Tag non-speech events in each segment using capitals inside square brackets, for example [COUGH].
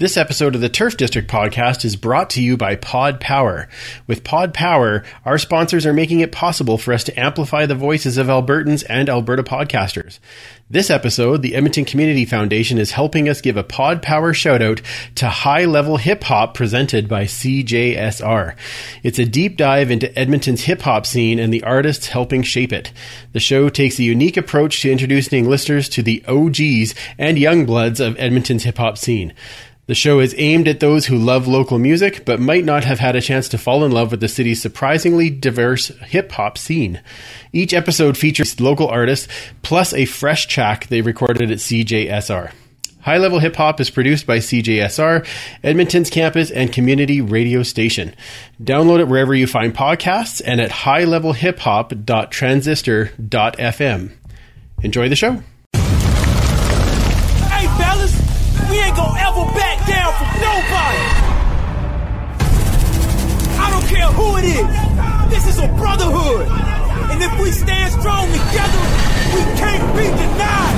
This episode of the Turf District podcast is brought to you by Pod Power. With Pod Power, our sponsors are making it possible for us to amplify the voices of Albertans and Alberta podcasters. This episode, the Edmonton Community Foundation is helping us give a Pod Power shout out to High Level Hip Hop presented by CJSR. It's a deep dive into Edmonton's hip hop scene and the artists helping shape it. The show takes a unique approach to introducing listeners to the OGs and young bloods of Edmonton's hip hop scene. The show is aimed at those who love local music but might not have had a chance to fall in love with the city's surprisingly diverse hip hop scene. Each episode features local artists plus a fresh track they recorded at CJSR. High Level Hip Hop is produced by CJSR, Edmonton's campus and community radio station. Download it wherever you find podcasts and at highlevelhiphop.transistor.fm. Enjoy the show. Hey, fellas, we ain't gonna ever back down from nobody. I don't care who it is. This is a brotherhood. And if we stand strong together, we can't be denied.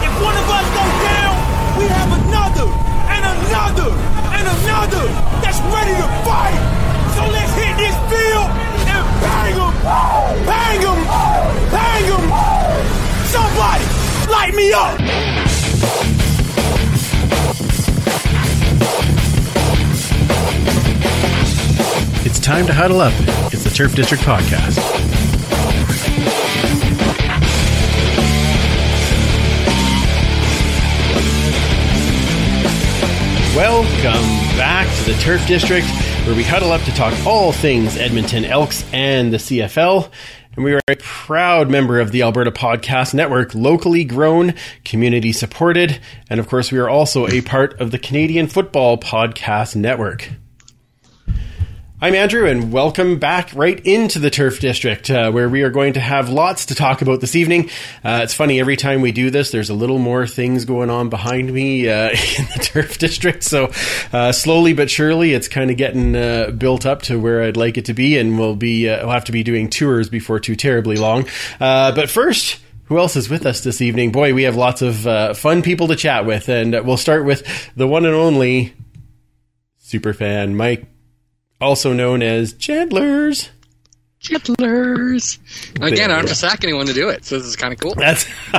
If one of us goes down, we have another, and another, and another that's ready to fight. So let's hit this field and bang them, bang them, bang them. Somebody, light me up. It's time to huddle up. It's the Turf District Podcast. Welcome back to the Turf District, where we huddle up to talk all things Edmonton Elks and the CFL. And we are a proud member of the Alberta Podcast Network, locally grown, community supported, and of course, we are also a part of the Canadian Football Podcast Network. I'm Andrew, and welcome back right into the Turf District, uh, where we are going to have lots to talk about this evening. Uh, it's funny, every time we do this, there's a little more things going on behind me uh, [LAUGHS] in the Turf District. So, uh, slowly but surely, it's kind of getting uh, built up to where I'd like it to be, and we'll be uh, we'll have to be doing tours before too terribly long. but first, who else is with us this evening? Boy, we have lots of fun people to chat with, and we'll start with the one and only superfan Mike also known as Chandlers. Chitlers. Again, I don't have to sack anyone to do it, so this is kind of cool. That's. I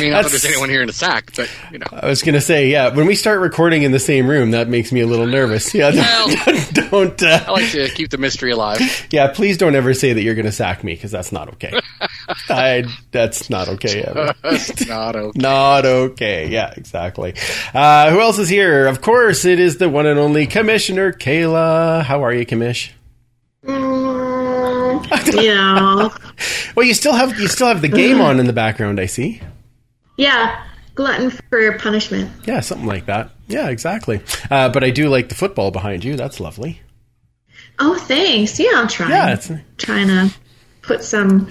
mean, not that [LAUGHS] that's- there's anyone here in a sack, but you know, I was gonna say, yeah. When we start recording in the same room, that makes me a little nervous. Yeah, [LAUGHS] Well- don't. don't uh, I like to keep the mystery alive. [LAUGHS] yeah, please don't ever say that you're gonna sack me because that's not okay. I. That's not okay. [LAUGHS] Not okay. Not okay. Yeah, exactly. Uh, who else is here? Of course, it is the one and only Commissioner Kayla. How are you, Commish? Mm, [LAUGHS] you know, Well, you still have you still have the game on in the background. I see. yeah, glutton for punishment. Yeah, something like that. Yeah, exactly. Uh, but I do like the football behind you. That's lovely. Oh, thanks. Yeah, I'm trying. Yeah, it's trying to put some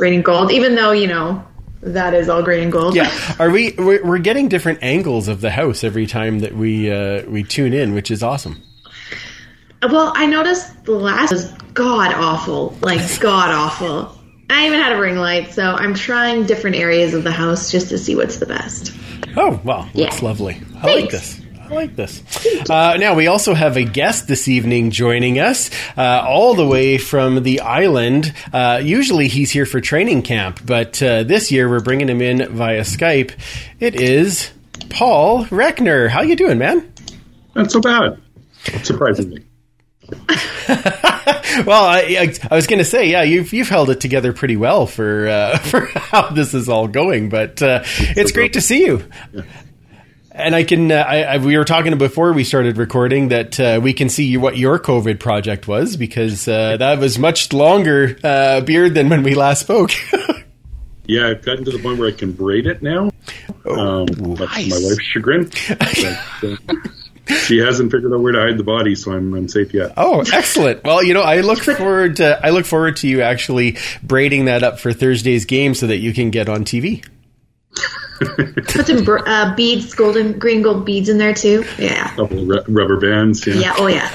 green and gold, even though you know that is all green and gold. yeah. Are we? We're, we're getting different angles of the house every time that we uh, we tune in, which is awesome. Well, I noticed the last was god awful, like [LAUGHS] god awful. I even had a ring light, so I'm trying different areas of the house just to see what's the best. Oh, well, Yeah. that's lovely. I like this. I like this. Uh, now, we also have a guest this evening joining us, uh, all the way from the island. Uh, usually he's here for training camp, but uh, this year we're bringing him in via Skype. It is Paul Reckner. How you doing, man? Not so bad. Surprisingly. [LAUGHS] Well, I, I, I was going to say, yeah, you've you've held it together pretty well for uh, [LAUGHS] for how this is all going, but uh, it's great to see you. And I can, uh, I, I, we were talking before we started recording that uh, we can see what your COVID project was because uh, that was much longer uh, beard than when we last spoke. [LAUGHS] Yeah, I've gotten to the point where I can braid it now. um, much to my wife's chagrin. But, [LAUGHS] uh, she hasn't figured out where to hide the body, so I'm, I'm safe yet. oh, excellent! Well, you know, I look forward to I look forward to you actually braiding that up for Thursday's game so that you can get on TV. [LAUGHS] [LAUGHS] Put some br- uh, beads, golden, green, gold beads in there too. Yeah, couple of ru- rubber bands. Yeah. yeah, oh yeah.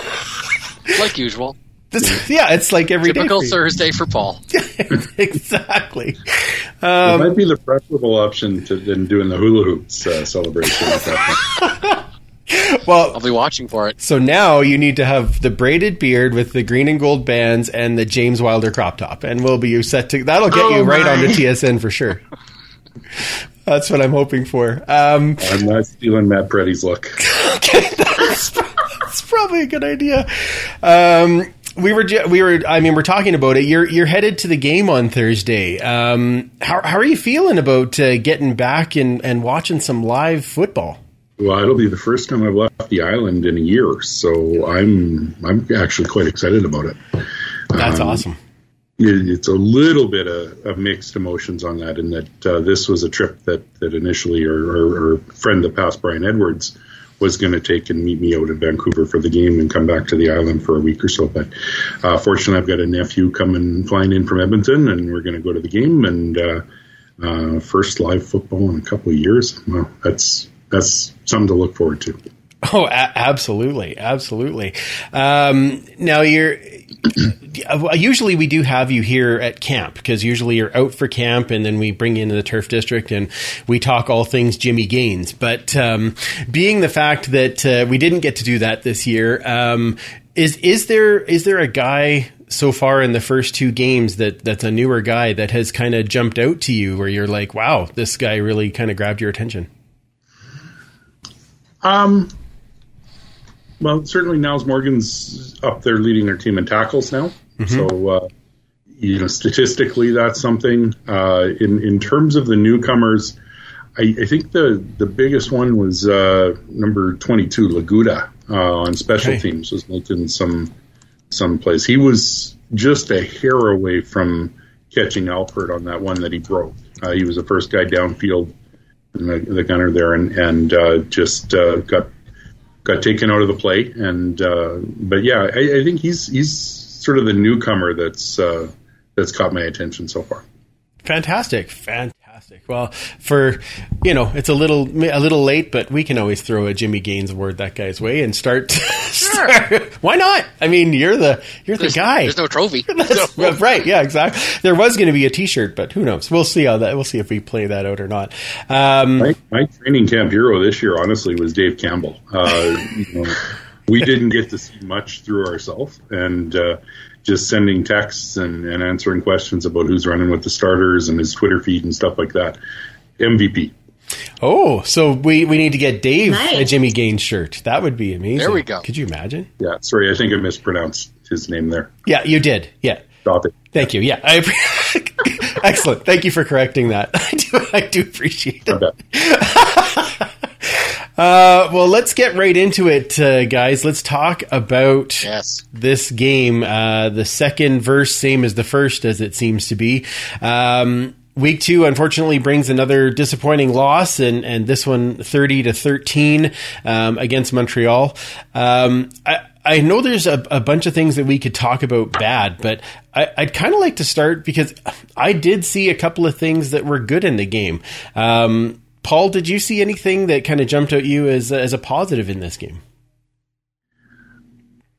Like usual. This, yeah, it's like every Typical for. Thursday for Paul. [LAUGHS] exactly. it might be the preferable option to than doing the hula hoops uh, celebration. at that point. Well, I'll be watching for it. so now you need to have the braided beard with the green and gold bands and the James Wilder crop top, and we'll be set to. That'll get Oh you right my. onto TSN for sure. [LAUGHS] That's what I'm hoping for. Um, I'm not stealing Matt Preddy's look. [LAUGHS] okay, that's, that's probably a good idea. Um, we were, we were. I mean, we're talking about it. You're, you're headed to the game on Thursday. Um, how, how are you feeling about uh, getting back and, and watching some live football? Well, it'll be the first time I've left the island in a year, so I'm I'm actually quite excited about it. That's Um, awesome. It- it's a little bit of, of mixed emotions on that, in that uh, this was a trip that that initially our, our, our friend that past Brian Edwards was going to take and meet me out in Vancouver for the game and come back to the island for a week or so. But uh, fortunately, I've got a nephew coming flying in from Edmonton, and we're going to go to the game and uh, uh, first live football in a couple of years. Well, that's that's something to look forward to. [LAUGHS] Oh, a- absolutely, absolutely. Um, now you're. Usually we do have you here at camp because usually you're out for camp and then we bring you into the turf district and we talk all things Jimmy Gaines. But um, being the fact that uh, we didn't get to do that this year, um, is is there is there a guy so far in the first two games that that's a newer guy that has kind of jumped out to you where you're like, wow, this guy really kind of grabbed your attention? Um, well, certainly Nyles Morgan's up there leading their team in tackles now. So, uh, you know, statistically, that's something. Uh, in in terms of the newcomers, I, I think the the biggest one was uh, number twenty two, Laguda, uh, on special Okay. teams was making some some plays. He was just a hair away from catching Alford on that one that he broke. Uh, he was the first guy downfield and the, the gunner there, and and uh, just uh, got got taken out of the play. And uh, but yeah, I, I think he's he's sort of the newcomer that's uh, that's caught my attention so far. Fantastic, fantastic. Well, for you know, it's a little a little late, but we can always throw a Jimmy Gaines award that guy's way and start. [LAUGHS] start- Why not? I mean, you're the you're the guy. there's no trophy. [LAUGHS] That's- So- right? Yeah, exactly. There was going to be a T-shirt, but who knows? We'll see how that. We'll see if we play that out or not. Um, My, my training camp hero this year, honestly, was Dave Campbell. Uh, [LAUGHS] you know, we didn't get to see much through ourselves, and uh, just sending texts and, and answering questions about who's running with the starters and his Twitter feed and stuff like that. MVP. oh, so we we need to get Dave a Jimmy Gaines shirt. That would be amazing. There we go. Could you imagine? Yeah, sorry, I think I mispronounced his name there. Yeah, you did. Yeah. Stop it. Thank you. Yeah, I appre- [LAUGHS] excellent. Thank you for correcting that. [LAUGHS] I do. I do appreciate it. [LAUGHS] Uh, well, let's get right into it, uh, guys. Let's talk about Yes. this game. Uh, the second verse, same as the first, as it seems to be. Um, week two, unfortunately, brings another disappointing loss, and, and this one 30 to 13 um, against Montreal. Um, I, I know there's a, a bunch of things that we could talk about bad, but I, I'd kind of like to start because I did see a couple of things that were good in the game. Um, Paul, did you see anything that kind of jumped at you as as a positive in this game?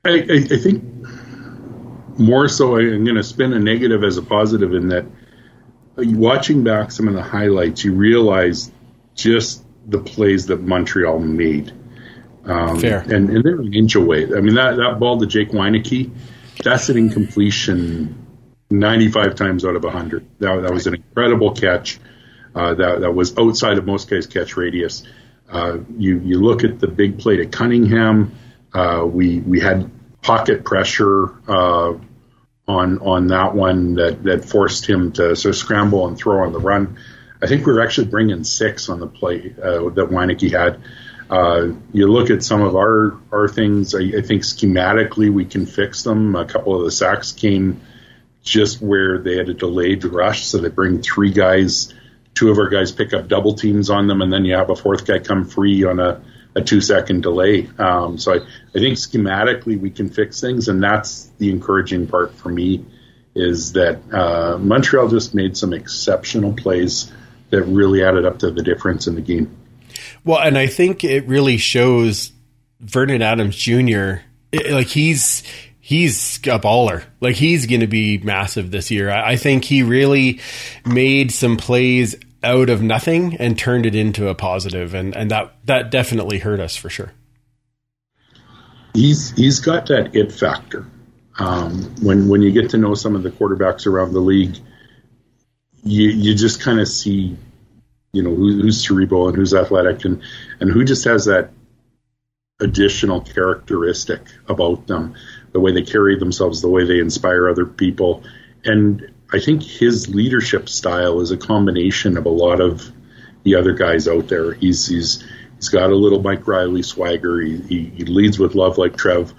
I, I, I think more so I'm going to spin a negative as a positive in that uh, watching back some of the highlights, you realize just the plays that Montreal made. Um, Fair. And, and they're an inch away. I mean, that, that ball to Jake Wieneke, that's an incompletion 95 times out of 100. That, that was an incredible catch. Uh, that, that was outside of most guys' catch radius. Uh, you you look at the big play to Cunningham. Uh, we we had pocket pressure uh, on on that one that, that forced him to sort of scramble and throw on the run. I think we were actually bringing six on the play uh, that Wieneke had. Uh, you look at some of our our things. I, I think schematically we can fix them. A couple of the sacks came just where they had a delayed rush, so they bring three guys two of our guys pick up double teams on them, and then you have a fourth guy come free on a, a two second delay. Um, so I, I think schematically we can fix things, and that's the encouraging part for me is that uh, Montreal just made some exceptional plays that really added up to the difference in the game. Well, and I think it really shows Vernon Adams Jr. it- like he's he's a baller. Like he's going to be massive this year. I, I think he really made some plays out of nothing and turned it into a positive, and and that that definitely hurt us for sure. He's he's got that it factor. Um, when when you get to know some of the quarterbacks around the league, you you just kind of see, you know, who, who's cerebral and who's athletic and and who just has that additional characteristic about them, the way they carry themselves, the way they inspire other people, and I think his leadership style is a combination of a lot of the other guys out there. He's he's he's got a little Mike Reilly swagger. He, he, he leads with love like Trev.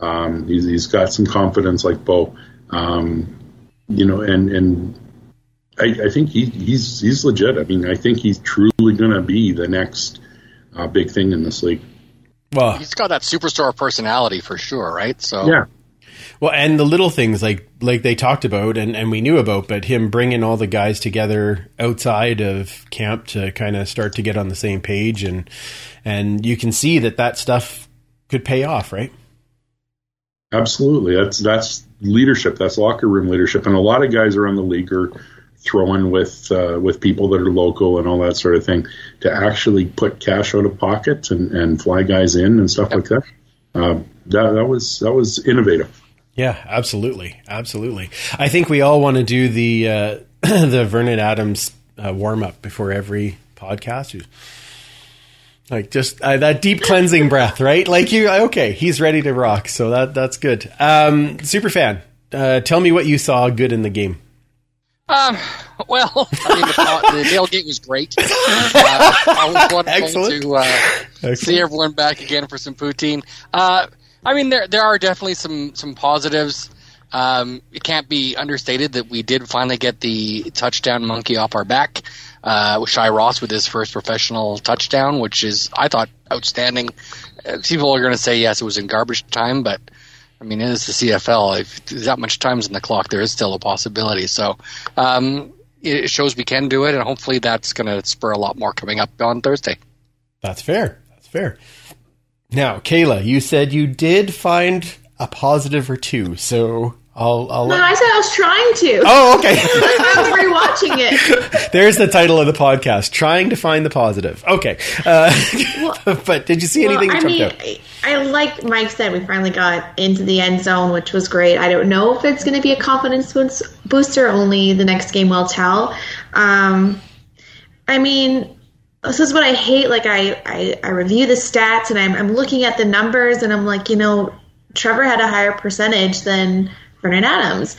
Um, he's, he's got some confidence like Bo. Um, you know, and and I, I think he, he's he's legit. I mean, I think he's truly going to be the next uh, big thing in this league. Well, He's got that superstar personality for sure, right? So Yeah, Well, and the little things like like they talked about and, and we knew about, but him bringing all the guys together outside of camp to kind of start to get on the same page, and and you can see that that stuff could pay off, right? absolutely. That's that's leadership. That's locker room leadership, and a lot of guys around the league are throwing with uh, with people that are local and all that sort of thing to actually put cash out of pocket and, and fly guys in and stuff like that. Uh, that that was that was innovative. Yeah, absolutely, absolutely. I think we all want to do the uh, [CLEARS THROAT] the Vernon Adams uh, warm up before every podcast. Like just uh, that deep cleansing breath, right? Like you, okay, he's ready to rock. So that that's good. Um, super fan, uh, tell me what you saw good in the game. Um, well, [LAUGHS] I mean, the, the tailgate was great. Uh, always wonderful Excellent. to uh, see everyone back again for some poutine. Uh, I mean, there there are definitely some some positives. Um, it can't be understated that we did finally get the touchdown monkey off our back. Uh, with Shai Ross with his first professional touchdown, which is I thought outstanding. Uh, people are going to say yes, it was in garbage time, but I mean, it is the CFL. If that much times in the clock, there is still a possibility. So um, it shows we can do it, and hopefully that's going to spur a lot more coming up on Thursday. That's fair. That's fair. Now, Kayla, you said you did find a positive or two, so I'll. I'll No, I said I was trying to. oh, okay. [LAUGHS] I was rewatching it. [LAUGHS] There's the title of the podcast: "Trying to Find the Positive." Okay, uh, [LAUGHS] but did you see anything well, I mean, out? I, I like Mike said, we finally got into the end zone, which was great. I don't know if it's going to be a confidence booster. Only the next game will tell. Um, I mean, this is what I hate. Like I, I, I review the stats and I'm, I'm looking at the numbers and I'm like, you know, Trevor had a higher percentage than Vernon Adams,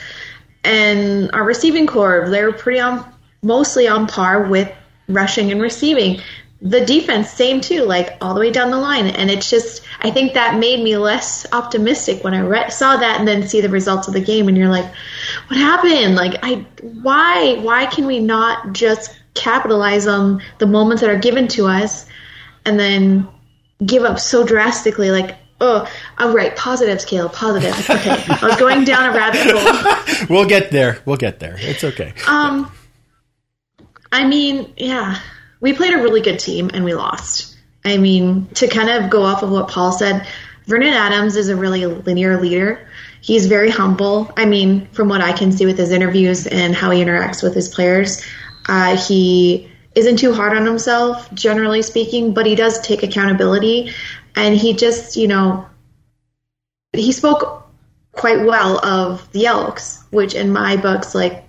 and our receiving corps they were pretty on, mostly on par with rushing and receiving. The defense, same too, like all the way down the line. And it's just, I think that made me less optimistic when I re- saw that and then see the results of the game. And you're like, what happened? Like, I, why, why can we not just capitalize on the moments that are given to us and then give up so drastically? Like, oh, oh right, positive scale, positive. Okay, I was going down a rabbit hole. [LAUGHS] We'll get there. We'll get there. It's okay. Um, I mean, yeah, we played a really good team and we lost. I mean, to kind of go off of what Paul said, Vernon Adams is a really linear leader. He's very humble. I mean, from what I can see with his interviews and how he interacts with his players, uh, he isn't too hard on himself, generally speaking, but he does take accountability. And he just, you know, he spoke quite well of the Elks, which in my books, like,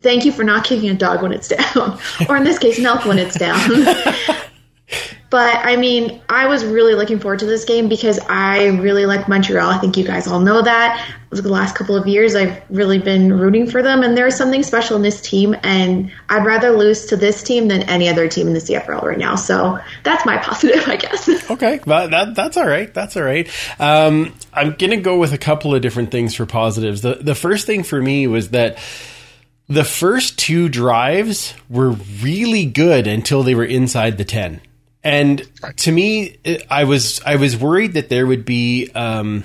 thank you for not kicking a dog when it's down, [LAUGHS] or in this case, an elk when it's down. [LAUGHS] but I mean, I was really looking forward to this game because I really like Montreal. I think you guys all know that. The last couple of years, I've really been rooting for them, and there's something special in this team. And I'd rather lose to this team than any other team in the CFL right now. So that's my [LAUGHS] positive, I guess. Okay, well, that that's all right. That's all right. Um, I'm gonna go with a couple of different things for positives. The the first thing for me was that the first two drives were really good until they were inside the ten. And to me, I was I was worried that there would be um,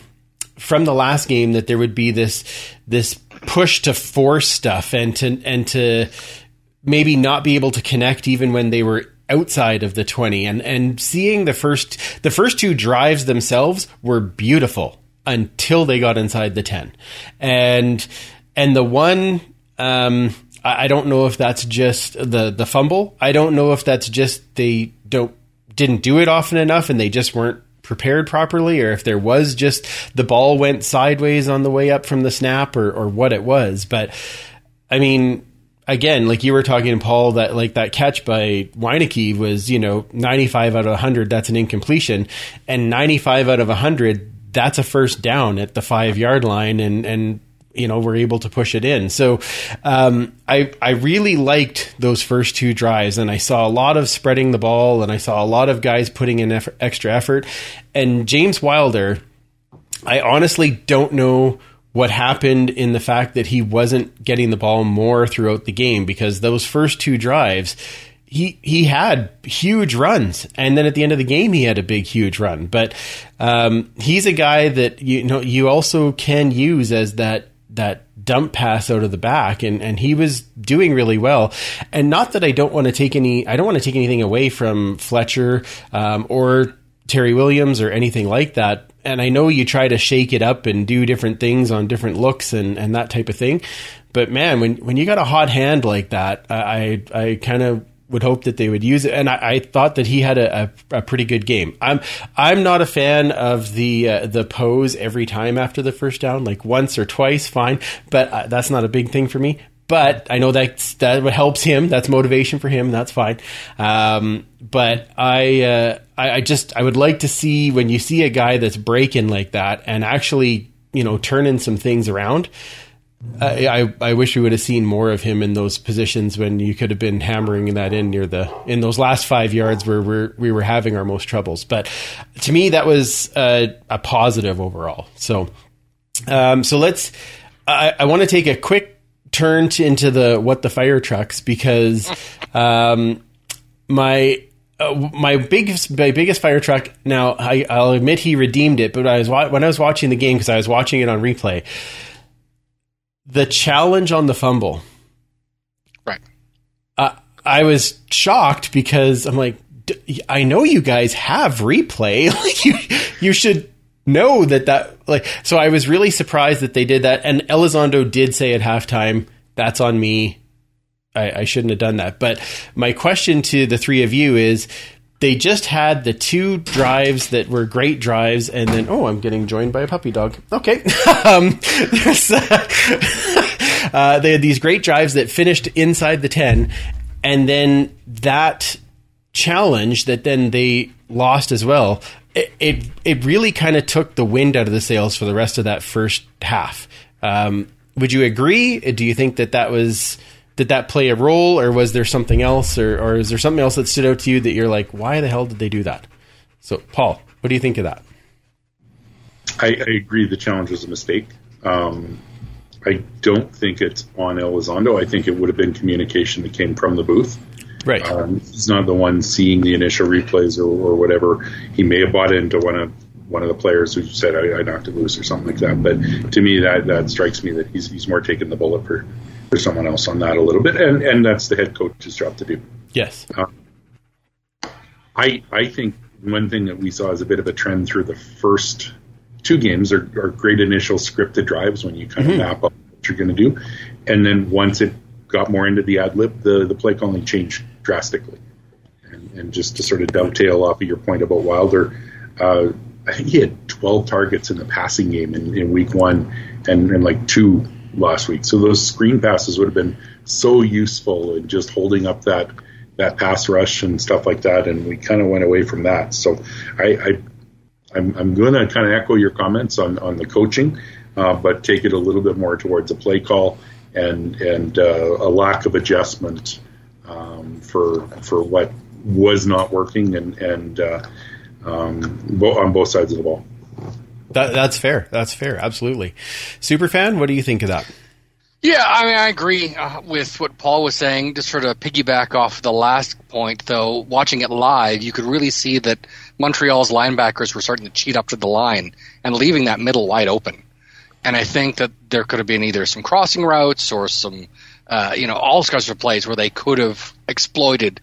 from the last game that there would be this this push to force stuff and to and to maybe not be able to connect even when they were outside of the 20 and and seeing the first the first two drives themselves were beautiful until they got inside the 10. And, and the one, um, I, I don't know if that's just the, the fumble. I don't know if that's just they don't, didn't do it often enough and they just weren't prepared properly or if there was just the ball went sideways on the way up from the snap or, or what it was. But I mean, again, like you were talking, Paul, that like that catch by Wieneke was, you know, 95 out of 100, that's an incompletion. And 95 out of 100, that's a first down at the five yard line. And, and, you know, we're able to push it in. So, um, I, I really liked those first two drives and I saw a lot of spreading the ball and I saw a lot of guys putting in effort, extra effort. And James Wilder, I honestly don't know what happened in the fact that he wasn't getting the ball more throughout the game because those first two drives, he he had huge runs, and then at the end of the game, he had a big, huge run. But um, he's a guy that you know you also can use as that that dump pass out of the back, and and he was doing really well. And not that I don't want to take any, I don't want to take anything away from Fletcher um, or Terry Williams or anything like that. And I know you try to shake it up and do different things on different looks and, and that type of thing. But man, when, when you got a hot hand like that, I, I kind of would hope that they would use it. And I, I thought that he had a, a, a, pretty good game. I'm, I'm not a fan of the, uh, the pose every time after the first down, like once or twice, fine. But uh, that's not a big thing for me but I know that that helps him. That's motivation for him. That's fine. Um, but I, uh, I, I just I would like to see when you see a guy that's breaking like that and actually you know turning some things around. I, I, wish we would have seen more of him in those positions when you could have been hammering that in near the in those last five yards where we're, we were having our most troubles. But to me, that was a, a positive overall. So, um, so let's. I, I want to take a quick turn to, into the what the fire trucks because um, my uh, my biggest my biggest fire truck. Now I, will admit he redeemed it, but I was when I was watching the game because I was watching it on replay. The challenge on the fumble, right? Uh, I was shocked because I'm like, I know you guys have replay. [LAUGHS] like you, you should know that that like so I was really surprised that they did that and Elizondo did say at halftime that's on me I, I shouldn't have done that but my question to the three of you is they just had the two drives that were great drives and then oh I'm getting joined by a puppy dog okay [LAUGHS] um, [LAUGHS] uh, they had these great drives that finished inside the 10 and then that challenge that then they lost as well it it, really kind of took the wind out of the sails for the rest of that first half. Um, would you agree? Do you think that that was did that play a role, or was there something else, or or is there something else that stood out to you that you're like, why the hell did they do that? So, Paul, what do you think of that? I, I agree. The challenge was a mistake. Um, I don't think it's on Elizondo. I think it would have been communication that came from the booth. Right. Um, he's not the one seeing the initial replays or, or, whatever. He may have bought into one of one of the players who said I, I, knocked it loose or something like that. But to me, that that strikes me that he's he's more taking the bullet for for someone else on that a little bit, and and that's the head coach's job to do. Yes. Uh, I I think one thing that we saw as a bit of a trend through the first two games are, are great initial scripted drives when you kind mm-hmm. of map up what you're going to do, and then once it got more into the ad lib, the the play calling changed drastically. And, and, just to sort of dovetail off of your point about Wilder, uh, I think he had 12 targets in the passing game in, in week one and, and like two last week. So those screen passes would have been so useful in just holding up that that pass rush and stuff like that. And we kind of went away from that. So I, I I'm, I'm going to kind of echo your comments on, on the coaching, uh, but take it a little bit more towards a play call and and uh, a lack of adjustment um, for for what was not working and and uh, um, on both sides of the ball. That, that's fair. That's fair. Absolutely. Superfan, what do you think of that? Yeah, I mean, I agree uh, with what Paul was saying. Just sort of piggyback off the last point, though, watching it live, you could really see that Montreal's linebackers were starting to cheat up to the line and leaving that middle wide open. And I think that there could have been either some crossing routes or some uh, you know, all sorts of plays where they could have exploited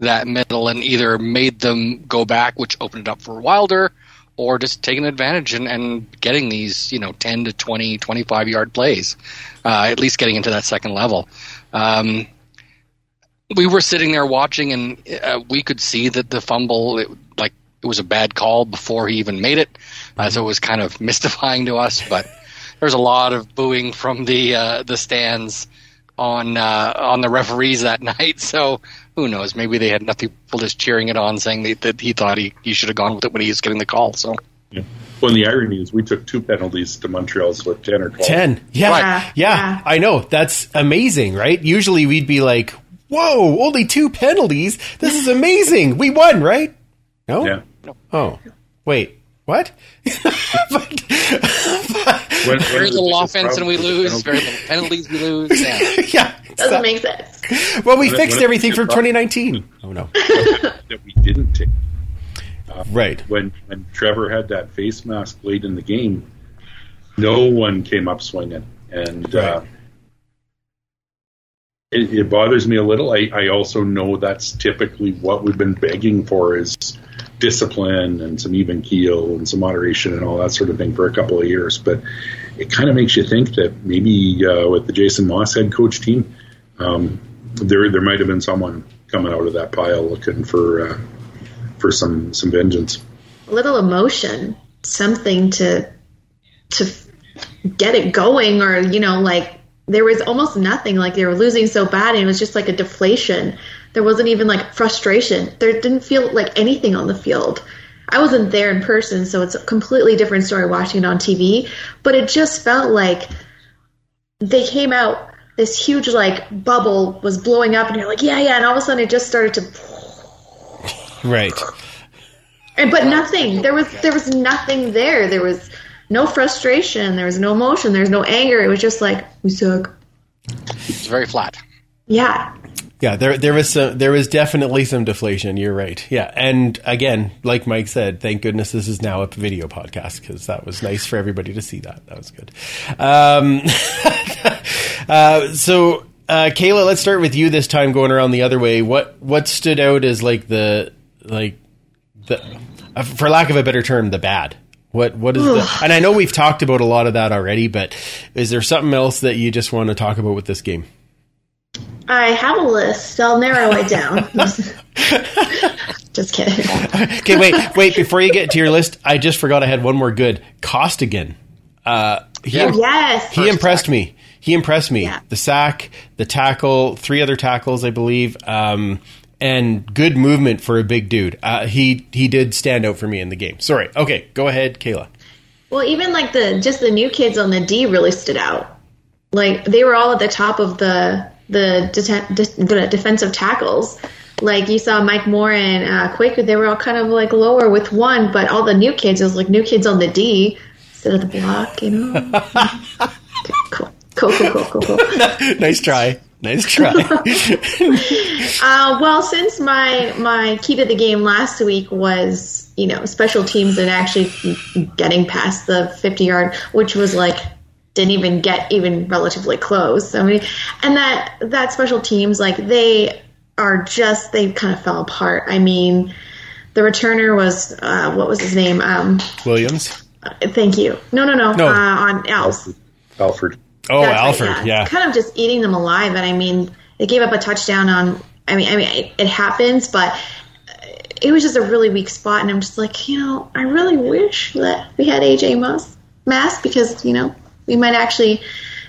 that middle and either made them go back, which opened it up for Wilder, or just taking advantage and, and getting these, you know, 10 to 20, 25 yard plays, uh, at least getting into that second level. Um, we were sitting there watching, and uh, we could see that the fumble, it, like it was a bad call before he even made it, uh, so it was kind of [LAUGHS] mystifying to us. But there was a lot of booing from the uh, the stands on uh, on the referees that [LAUGHS] night. So who knows? Maybe they had enough people just cheering it on, saying that, that he thought he, he should have gone with it when he was getting the call. So. Yeah. Well, the irony is we took two penalties to Montreal's with 10 or 12. 10. Yeah. Right. Yeah. Yeah. I know. That's amazing, right? Usually we'd be like, whoa, only two penalties. This is amazing. We won, right? No? Yeah. Oh, wait. What? [LAUGHS] When, Very when little offense and we lose. with Very little penalties we lose. Yeah. [LAUGHS] yeah. Doesn't make sense. Well, we When- fixed when- everything from 2019. Oh, no. [LAUGHS] that we didn't take. Right. When when Trevor had that face mask late in the game, no one came up swinging, and uh, Right. It, it bothers me a little. I, I also know that's typically what we've been begging for is discipline and some even keel and some moderation and all that sort of thing for a couple of years. But it kind of makes you think that maybe uh, with the Jason Maas head coach team, um, there there might have been someone coming out of that pile looking for uh, for some some vengeance. A little emotion, something to to get it going, or you know, like there was almost nothing. Like they were losing so bad, and it was just like a deflation. There wasn't even like frustration. There didn't feel like anything on the field. I wasn't there in person, so it's a completely different story watching it on TV. But it just felt like they came out. This huge like bubble was blowing up, and you're like, yeah, yeah, and all of a sudden it just started to Right. And but nothing. There was there was nothing there. There was no frustration. There was no emotion. There was no anger. It was just like we suck. It's very flat. Yeah. Yeah, there there was some there was definitely some deflation. You're right. Yeah, and again, like Mike said, thank goodness this is now a video podcast because that was nice for everybody to see that. That was good. Um, [LAUGHS] uh, so, uh, Kayla, let's start with you this time, going around the other way. What what stood out as like the like the uh, for lack of a better term, the bad. What what is the? And I know we've talked about a lot of that already, but is there something else that you just want to talk about with this game? I have a list. I'll narrow it down. [LAUGHS] just kidding. Okay, wait, wait. Before you get to your list, I just forgot I had one more good. Costigan. Uh, he, Yeah. Yes. he impressed me. He impressed me. Yeah. The sack, the tackle, three other tackles, I believe, um, and good movement for a big dude. Uh, he he did stand out for me in the game. Sorry. Okay, go ahead, Kayla. Well, even like the just the new kids on the D really stood out. Like they were all at the top of the the, deten- de- the defensive tackles. Like you saw Mike Moore and uh, Quaker, they were all kind of like lower with one, but all the new kids it was like new kids on the D instead of the block. You know. [LAUGHS] cool. Cool. Cool. Cool. Cool. Cool. [LAUGHS] nice try. Nice try. [LAUGHS] [LAUGHS] Uh, well, since my my key to the game last week was you know special teams and actually getting past the fifty yard, which was like didn't even get even relatively close. I mean, and that that special teams like they are just they kind of fell apart. I mean, the returner was uh, what was his name? Um, Williams. thank you. No, no, no. No. Uh, on Al's. Alford. Oh, That's right, Alford. Yeah. Kind of just eating them alive. And I mean, they gave up a touchdown on. I mean, I mean, it, it happens, but it was just a really weak spot. And I'm just like, you know, I really wish that we had AJ Moss mass because you know we might actually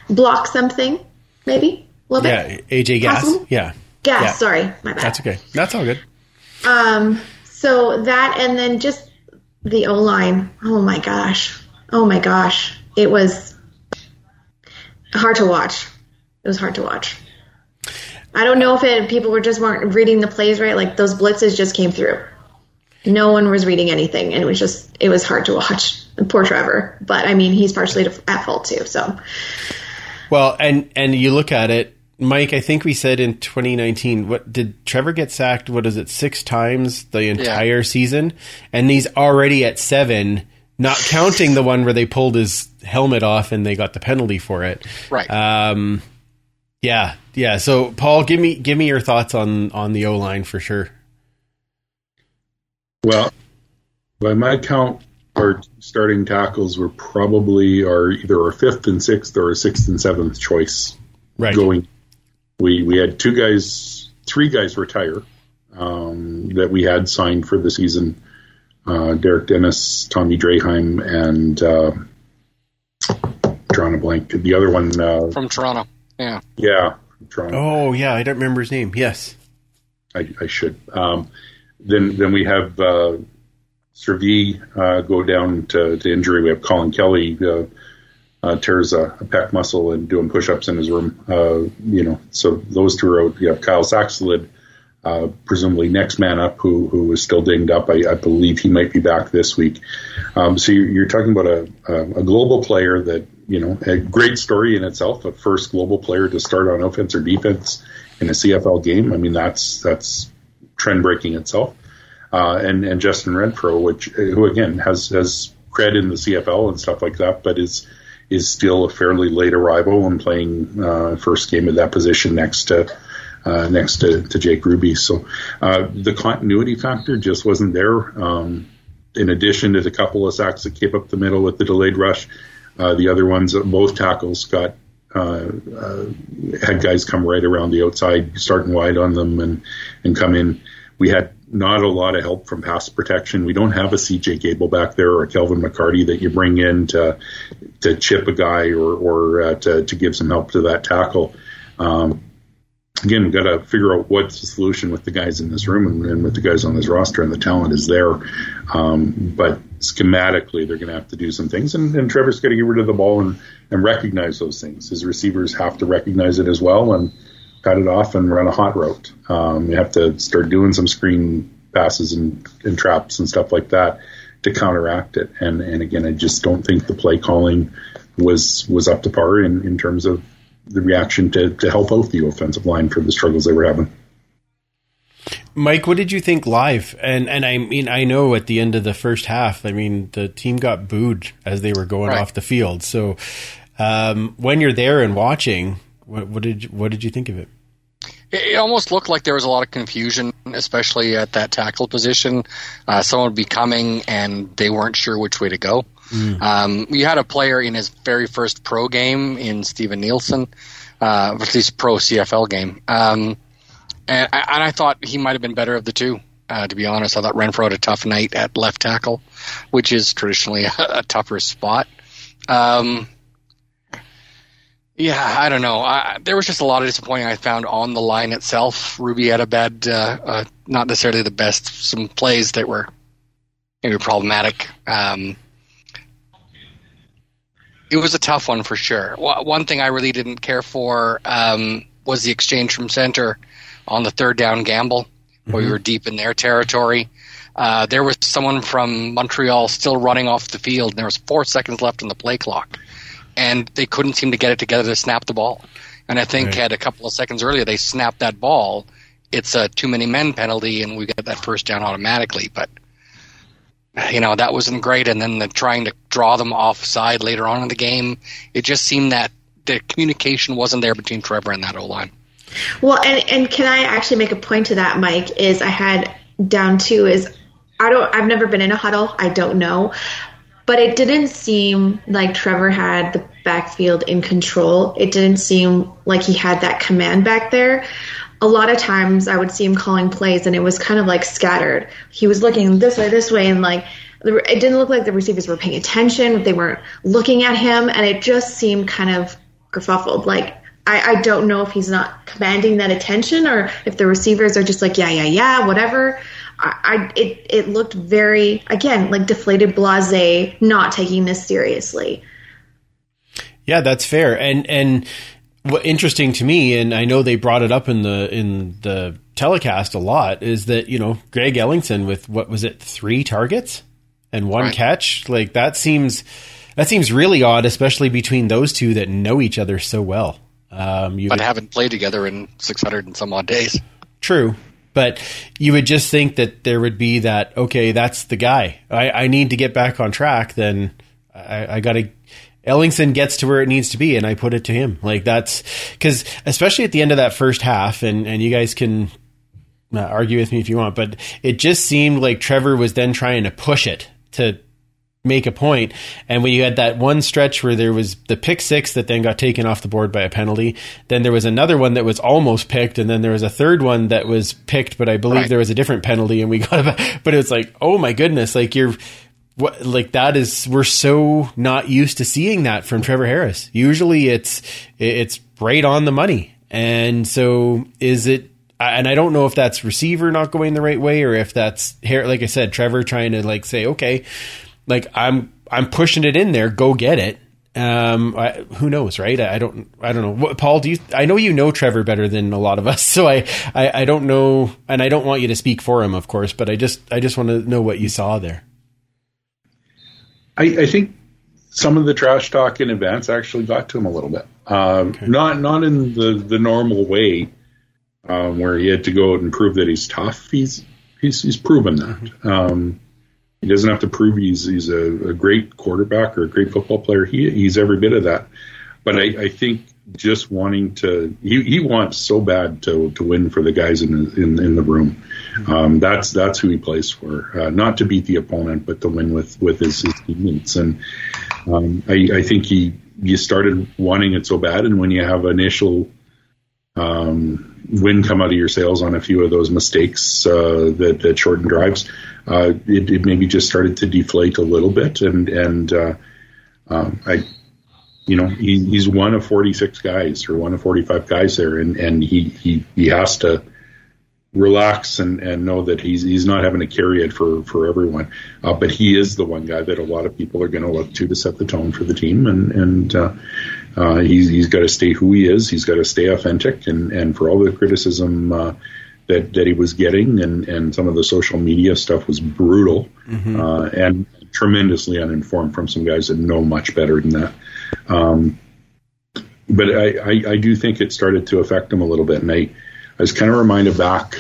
block something, maybe a little bit. Yeah. AJ Gas. Possible? Yeah. Gas. yeah. Sorry, my bad. That's okay. That's all good. Um, so that and then just the O line. Oh my gosh. Oh my gosh. It was hard to watch. It was hard to watch. I don't know if it people were just weren't reading the plays right. Like those blitzes just came through. No one was reading anything, and it was just it was hard to watch. [LAUGHS] Poor Trevor, but I mean he's partially at fault too. So Well, and and you look at it, Mike. I think we said in 2019, what did Trevor get sacked? What is it, six times the entire season? And he's already at seven, not counting the one where they pulled his helmet off and they got the penalty for it. Right. Um, yeah, yeah. So, Paul, give me give me your thoughts on on the O line for sure. Well, by my count, our starting tackles were probably our either our fifth and sixth or our sixth and seventh choice Right. going. We we had two guys, three guys retire um, that we had signed for the season. Uh, Derek Dennis, Tommy Draheim, and uh, drawing a blank. The other one, uh, from Toronto. Yeah. yeah, from Toronto. Oh yeah, I don't remember his name. Yes. I, I should. Um, then then we have uh, Servi uh, go down to, to injury. We have Colin Kelly uh, uh, tears a, a pec muscle and doing push-ups in his room. Uh, you know, so those two are out. You have Kyle Saxelid, uh, presumably next man up, who who is still dinged up. I, I believe he might be back this week. Um, so you're, you're talking about a, a, a global player that you know a great story in itself. A first global player to start on offense or defense in a CFL game. I mean, that's that's trend breaking itself. Uh, and and Justin Renfro, which who again has has cred in the CFL and stuff like that, but is is still a fairly late arrival and playing uh, first game at that position next to uh, next to, to Jake Ruby. So uh, the continuity factor just wasn't there. Um, in addition to the couple of sacks that came up the middle with the delayed rush, uh, the other ones, both tackles got uh, uh, had guys come right around the outside, starting wide on them and and come in. We had not a lot of help from pass protection. We don't have a CJ Gable back there or a Kelvin McCarty that you bring in to to chip a guy or or uh, to to give some help to that tackle. Um, again, we've got to figure out what's the solution with the guys in this room and, and with the guys on this roster, and the talent is there. Um, but schematically, they're going to have to do some things, and, and Trevor's got to get rid of the ball and, and recognize those things. His receivers have to recognize it as well and cut it off and run a hot route. Um, you have to start doing some screen passes and, and traps and stuff like that to counteract it. And, and again, I just don't think the play calling was was up to par in, in terms of the reaction to, to help out the offensive line for the struggles they were having. Mike, what did you think live? And and I mean, I know at the end of the first half, I mean, the team got booed as they were going Right. off the field. So um, when you're there and watching, what, what did you, what did you think of it? It, almost looked like there was a lot of confusion, especially at that tackle position. Uh, someone would be coming, and they weren't sure which way to go. Um, you had a player in his very first pro game in Steven Nielsen, uh, at least pro CFL game, um, and, I- and I thought he might have been better of the two. Uh, to be honest, I thought Renfro had a tough night at left tackle, which is traditionally [LAUGHS] a, a tougher spot. Um, yeah, I don't know. I, there was just a lot of disappointing I found on the line itself. Ruby had a bad, uh, uh, not necessarily the best, some plays that were maybe problematic. Um, it was a tough one for sure. Wha- One thing I really didn't care for um, was the exchange from center on the third down gamble, where we were deep in their territory. Uh, there was someone from Montreal still running off the field, and there was four seconds left on the play clock, and they couldn't seem to get it together to snap the ball. And I think Right. had a couple of seconds earlier they snapped that ball, it's a too many men penalty, and we get that first down automatically. But you know that wasn't great. And then the trying to draw them offside later on in the game, it just seemed that the communication wasn't there between Trevor and that O line. Well, and and can I actually make a point to that, Mike? Is I had down two is I don't I've never been in a huddle. I don't know, but it didn't seem like Trevor had the backfield in control. It didn't seem like he had that command back there. A lot of times I would see him calling plays and it was kind of like scattered. He was looking this way, this way, and like it didn't look like the receivers were paying attention. They weren't looking at him, and it just seemed kind of kerfuffled. Like I, I don't know if he's not commanding that attention or if the receivers are just like yeah yeah yeah whatever. I, I it it looked very again like deflated, blase, not taking this seriously. Yeah, that's fair. And and what interesting to me, and I know they brought it up in the in the telecast a lot, is that you know Greg Ellingson with what was it three targets and one Right. catch? Like that seems that seems really odd, especially between those two that know each other so well. Um, you But haven't played together in 600 and some odd days. True. But you would just think that there would be that, okay, that's the guy. I, I need to get back on track. Then I, I got to. Ellingson gets to where it needs to be, and I put it to him. Like that's because, especially at the end of that first half, and, and you guys can uh, argue with me if you want, but it just seemed like Trevor was then trying to push it to make a point. And we had that one stretch where there was the pick six that then got taken off the board by a penalty. Then there was another one that was almost picked, and then there was a third one that was picked, but I believe Right. there was a different penalty, and we [LAUGHS] got a. But it was like, oh my goodness, like you're. What like that is we're so not used to seeing that from Trevor Harris. Usually it's it's right on the money. And so is it and I don't know if that's receiver not going the right way or if that's like I said Trevor trying to like say okay like I'm I'm pushing it in there go get it. Um I, who knows right? I, I don't I don't know. What, Paul do you I know you know Trevor better than a lot of us. [LAUGHS] So I, I I don't know and I don't want you to speak for him of course, but I just I just want to know what you saw there. I, I think some of the trash talk in advance actually got to him a little bit. Um, Not not in the, the normal way um, where he had to go out and prove that he's tough. He's he's he's proven that. Um, he doesn't have to prove he's he's a, a great quarterback or a great football player. He he's every bit of that. But I, I think just wanting to he, he wants so bad to to win for the guys in in, in the room. Um, that's that's who he plays for. Uh, not to beat the opponent, but to win with with his, his teammates. And um, I, I think he you started wanting it so bad, and when you have initial um, win come out of your sails on a few of those mistakes uh, that, that shortened drives, uh, it, it maybe just started to deflate a little bit. And and uh, um, I, you know, he, he's one of 46 guys or one of 45 guys there, and and he he, he has to relax and, and know that he's he's not having to carry it for for everyone. Uh, but he is the one guy that a lot of people are going to look to to set the tone for the team, and and uh, uh, he's he's got to stay who he is. He's got to stay authentic, and and for all the criticism. That, that he was getting and, and some of the social media stuff was brutal uh, and tremendously uninformed from some guys that know much better than that. Um, but I, I, I do think it started to affect him a little bit. And I, I was kind of reminded back,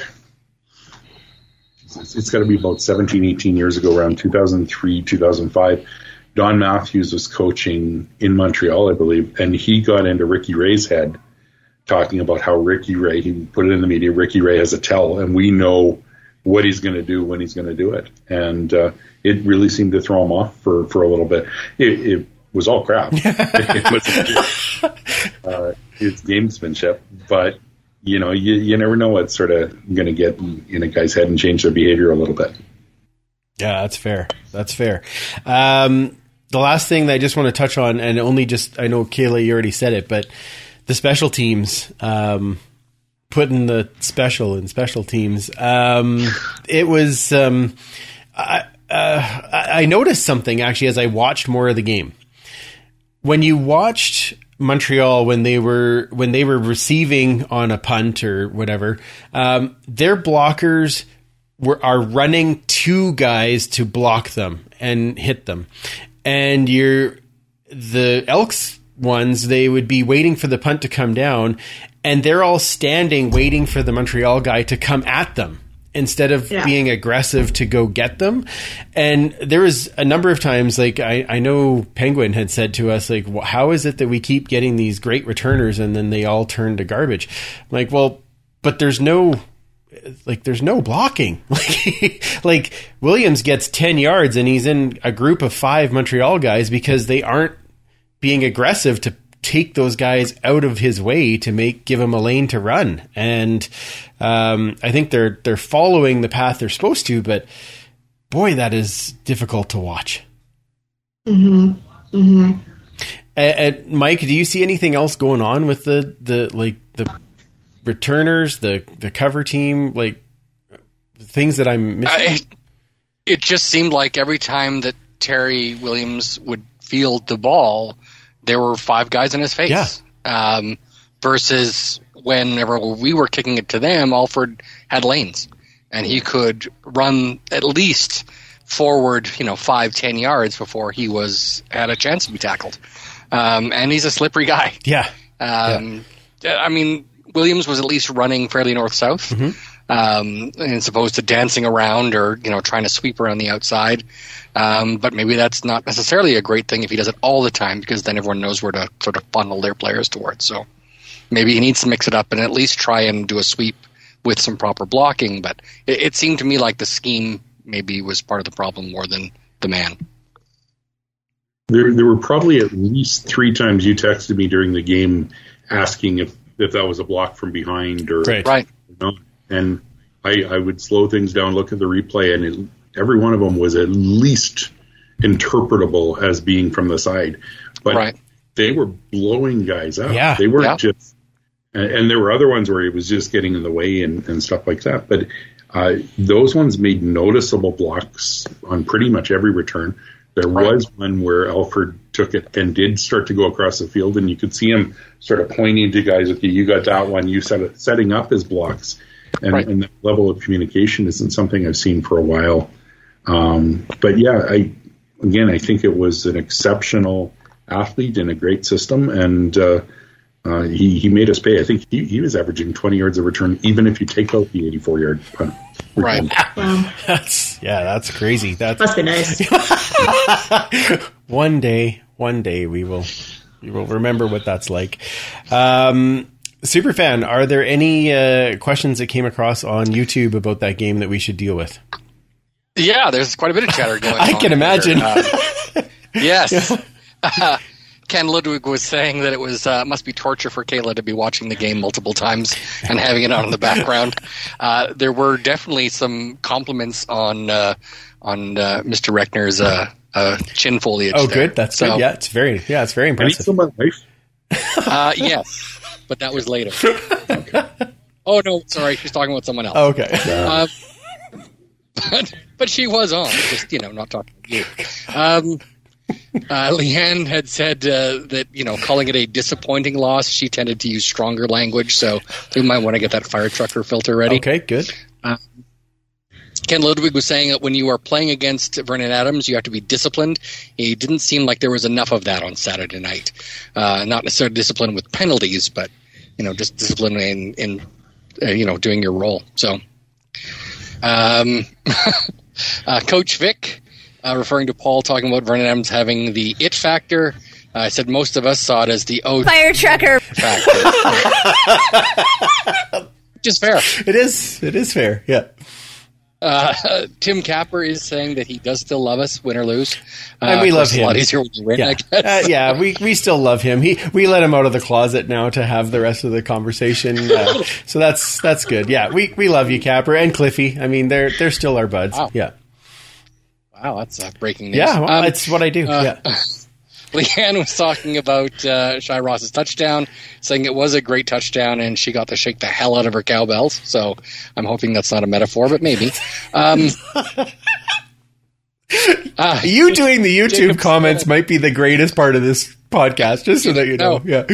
it's, it's got to be about 17, 18 years ago, around 2003, 2005. Don Matthews was coaching in Montreal, I believe, and he got into Ricky Ray's head talking about how Ricky Ray, he put it in the media, Ricky Ray has a tell, and we know what he's going to do when he's going to do it. And uh, it really seemed to throw him off for, for a little bit. It, it was all crap. [LAUGHS] it was uh, it's gamesmanship, but you know, you, you never know what's sort of going to get in, in a guy's head and change their behavior a little bit. Yeah, that's fair. That's fair. Um, the last thing that I just want to touch on, and only just, I know Kayla, you already said it, but the special teams, um, putting the special in special teams. Um, it was, um, I, uh, I noticed something actually as I watched more of the game. When you watched Montreal when they were when they were receiving on a punt or whatever, um, their blockers were are running two guys to block them and hit them, and you're the Elks ones they would be waiting for the punt to come down, and they're all standing waiting for the Montreal guy to come at them instead of Yeah. being aggressive to go get them. And there was a number of times, like I, I know Penguin had said to us, like, "Wh- how is it that we keep getting these great returners and then they all turn to garbage? I'm like, well, but there's no like there's no blocking. Like [LAUGHS] like Williams gets 10 yards and he's in a group of 5 Montreal guys because they aren't being aggressive to take those guys out of his way to make give him a lane to run. And um, I think they're they're following the path they're supposed to, but boy that is difficult to watch. Mm-hmm. Mm-hmm. And, and Mike, do you see anything else going on with the the like the returners, the the cover team, like things that I'm missing? I, it just seemed like every time that Terry Williams would field the ball, there were five guys in his face. Yeah. Um, versus whenever we were kicking it to them, Alford had lanes, and he could run at least forward, you know, five ten yards before he was had a chance to be tackled. Um, and he's a slippery guy. yeah, Um, I mean, Williams was at least running fairly north south, um, as opposed to dancing around or you know trying to sweep around the outside. Um, but maybe that's not necessarily a great thing if he does it all the time, because then everyone knows where to sort of funnel their players towards. So maybe he needs to mix it up and at least try and do a sweep with some proper blocking. But it, it seemed to me like the scheme maybe was part of the problem more than the man. there there were probably at least three times you texted me during the game asking if if that was a block from behind or Right. Right. Not. And I, I would slow things down, look at the replay, and it, every one of them was at least interpretable as being from the side. But Right. they were blowing guys up. Yeah. they weren't Yeah. just. And, and there were other ones where he was just getting in the way and, and stuff like that. But uh, those ones made noticeable blocks on pretty much every return. There Right. was one where Alford took it and did start to go across the field, and you could see him sort of pointing to guys, okay, you got that one, you set it, setting up his blocks. And, Right. and that level of communication isn't something I've seen for a while. Um, but yeah, I again, I think it was an exceptional athlete in a great system, and uh, uh, he he made us pay. I think he, he was averaging 20 yards of return, even if you take out the 84 yard punt. Right. Wow. [LAUGHS] That's yeah, that's crazy. That's Must be nice. [LAUGHS] one day, one day we will we will remember what that's like. Um, Superfan, are there any uh, questions that came across on YouTube about that game that we should deal with? Yeah, there's quite a bit of chatter [LAUGHS] going on. I can imagine. here. [LAUGHS] Uh, yes. Uh, [LAUGHS] Ken Ludwig was saying that it was uh, must be torture for Kayla to be watching the game multiple times and having it on in the background. Uh, there were definitely some compliments on uh, on uh, Mr. Reckner's uh, uh, chin foliage. Oh, there. good. That's So, good. Yeah, it's very yeah, it's very I need impressive. some my life. Uh, yes, but that was later. [LAUGHS] Oh no, sorry, she's talking about someone else. Okay. Uh, but, but she was on, just you know, not talking to you. Um, uh, Leanne had said uh, that you know, calling it a disappointing loss, she tended to use stronger language, so we might want to get that fire trucker filter ready. Okay, good. Ken Ludwig was saying that when you are playing against Vernon Adams, you have to be disciplined. It didn't seem like there was enough of that on Saturday night. Uh, not necessarily discipline with penalties, but you know, just discipline in in uh, you know doing your role. So, um, [LAUGHS] uh, Coach Vic, uh, referring to Paul talking about Vernon Adams having the it factor. uh, I said most of us saw it as the O Fire trucker. factor, [LAUGHS] which is fair. It is. It is fair. Yeah. Uh, [LAUGHS] Tim Capper is saying that he does still love us, win or lose. Uh, And we love A lot him. easier when you win, Yeah, I guess. uh, yeah, we, we still love him. He we let him out of the closet now to have the rest of the conversation. Uh, [LAUGHS] so that's that's good. Yeah, we, we love you, Capper and Cliffy. I mean, they're they're still our buds. Wow. Yeah, Wow, that's uh, breaking news. yeah. Well, Um, it's what I do. uh, yeah, [LAUGHS] Leanne was talking about uh, Shai Ross's touchdown, saying it was a great touchdown, and she got to shake the hell out of her cowbells. So I'm hoping that's not a metaphor, but maybe. Um, [LAUGHS] uh, you doing the YouTube comments might be the greatest part of this podcast. Just so that you know. No. Yeah.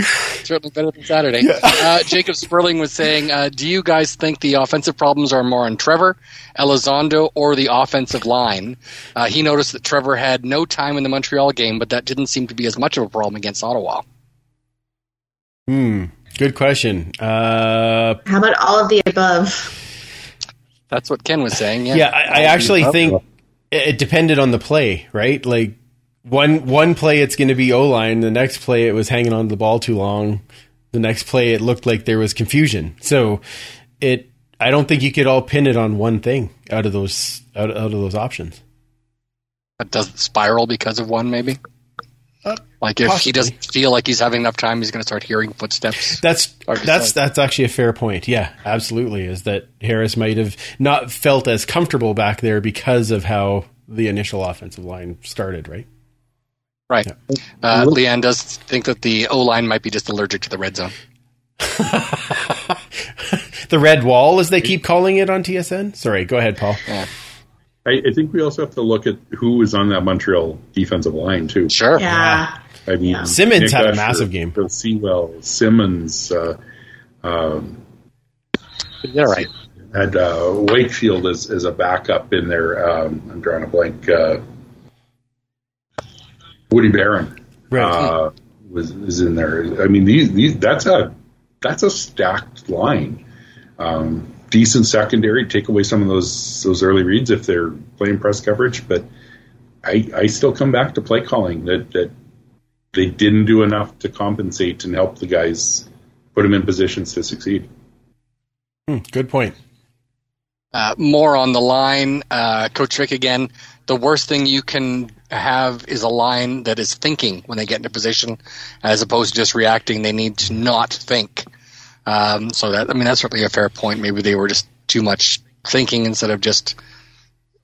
certainly better than Saturday. Uh, Jacob Sperling was saying, uh, "Do you guys think the offensive problems are more on Trevor, Elizondo, or the offensive line?" Uh, he noticed that Trevor had no time in the Montreal game, but that didn't seem to be as much of a problem against Ottawa. Hmm. Good question. Uh, How about all of the above? That's what Ken was saying. Yeah, yeah, I, I actually think it, it depended on the play, right? Like one one play, it's going to be O line. The next play, it was hanging on to the ball too long. The next play, it looked like there was confusion. So it, I don't think you could all pin it on one thing out of those out, out of those options. But does it spiral because of one, maybe? Uh, like if possibly. he doesn't feel like he's having enough time, he's going to start hearing footsteps. That's that's say. that's actually a fair point. Yeah, absolutely. Is that Harris might have not felt as comfortable back there because of how the initial offensive line started, right? Right. Uh, Leanne does think that the O line might be just allergic to the red zone. [LAUGHS] the red wall, as they keep calling it on TSN. Sorry, go ahead, Paul. Yeah. I, I think we also have to look at who was on that Montreal defensive line too. Sure. Yeah. I mean, Yeah. Simmons Nick had a massive game. Bill Sewell, Simmons, uh, um, Yeah, right. had uh, Wakefield as, as a backup in there. Um, I'm drawing a blank. Uh, Woody Baron Right. uh, was was in there. I mean, these, these that's a that's a stacked line. Um, decent secondary. Take away some of those those early reads if they're playing press coverage, but I I still come back to play calling that that they didn't do enough to compensate and help the guys put them in positions to succeed. Hmm, good point. Uh, more on the line. Uh, Coach Rick again. The worst thing you can have is a line that is thinking when they get into position, as opposed to just reacting. They need to not think. Um, so that I mean that's certainly a fair point. Maybe they were just too much thinking instead of just.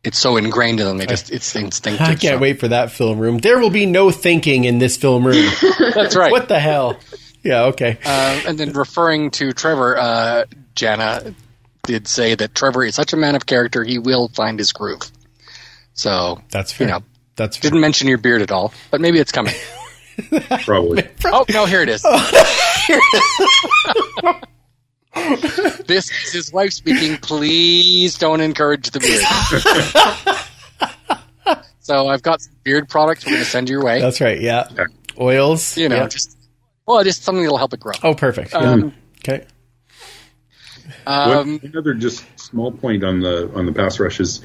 It's so ingrained in them; they just it's instinctive. I can't so- wait for that film room. There will be no thinking in this film room. [LAUGHS] That's right. what the hell? Yeah, okay. Uh, and then referring to Trevor, uh, Jana did say that Trevor is such a man of character; he will find his groove. So That's fair. you know, That's fair. didn't mention your beard at all, but maybe it's coming. [LAUGHS] Probably. oh no, [LAUGHS] here it is. this is his wife speaking. Please don't encourage the beard. [LAUGHS] so I've got some beard products we're going to send your way. That's right. Yeah. Oils. you know, yeah. just well, just something that'll help it grow. oh, perfect. Yeah. Um, okay. Um, One another just small point on the on the pass rush is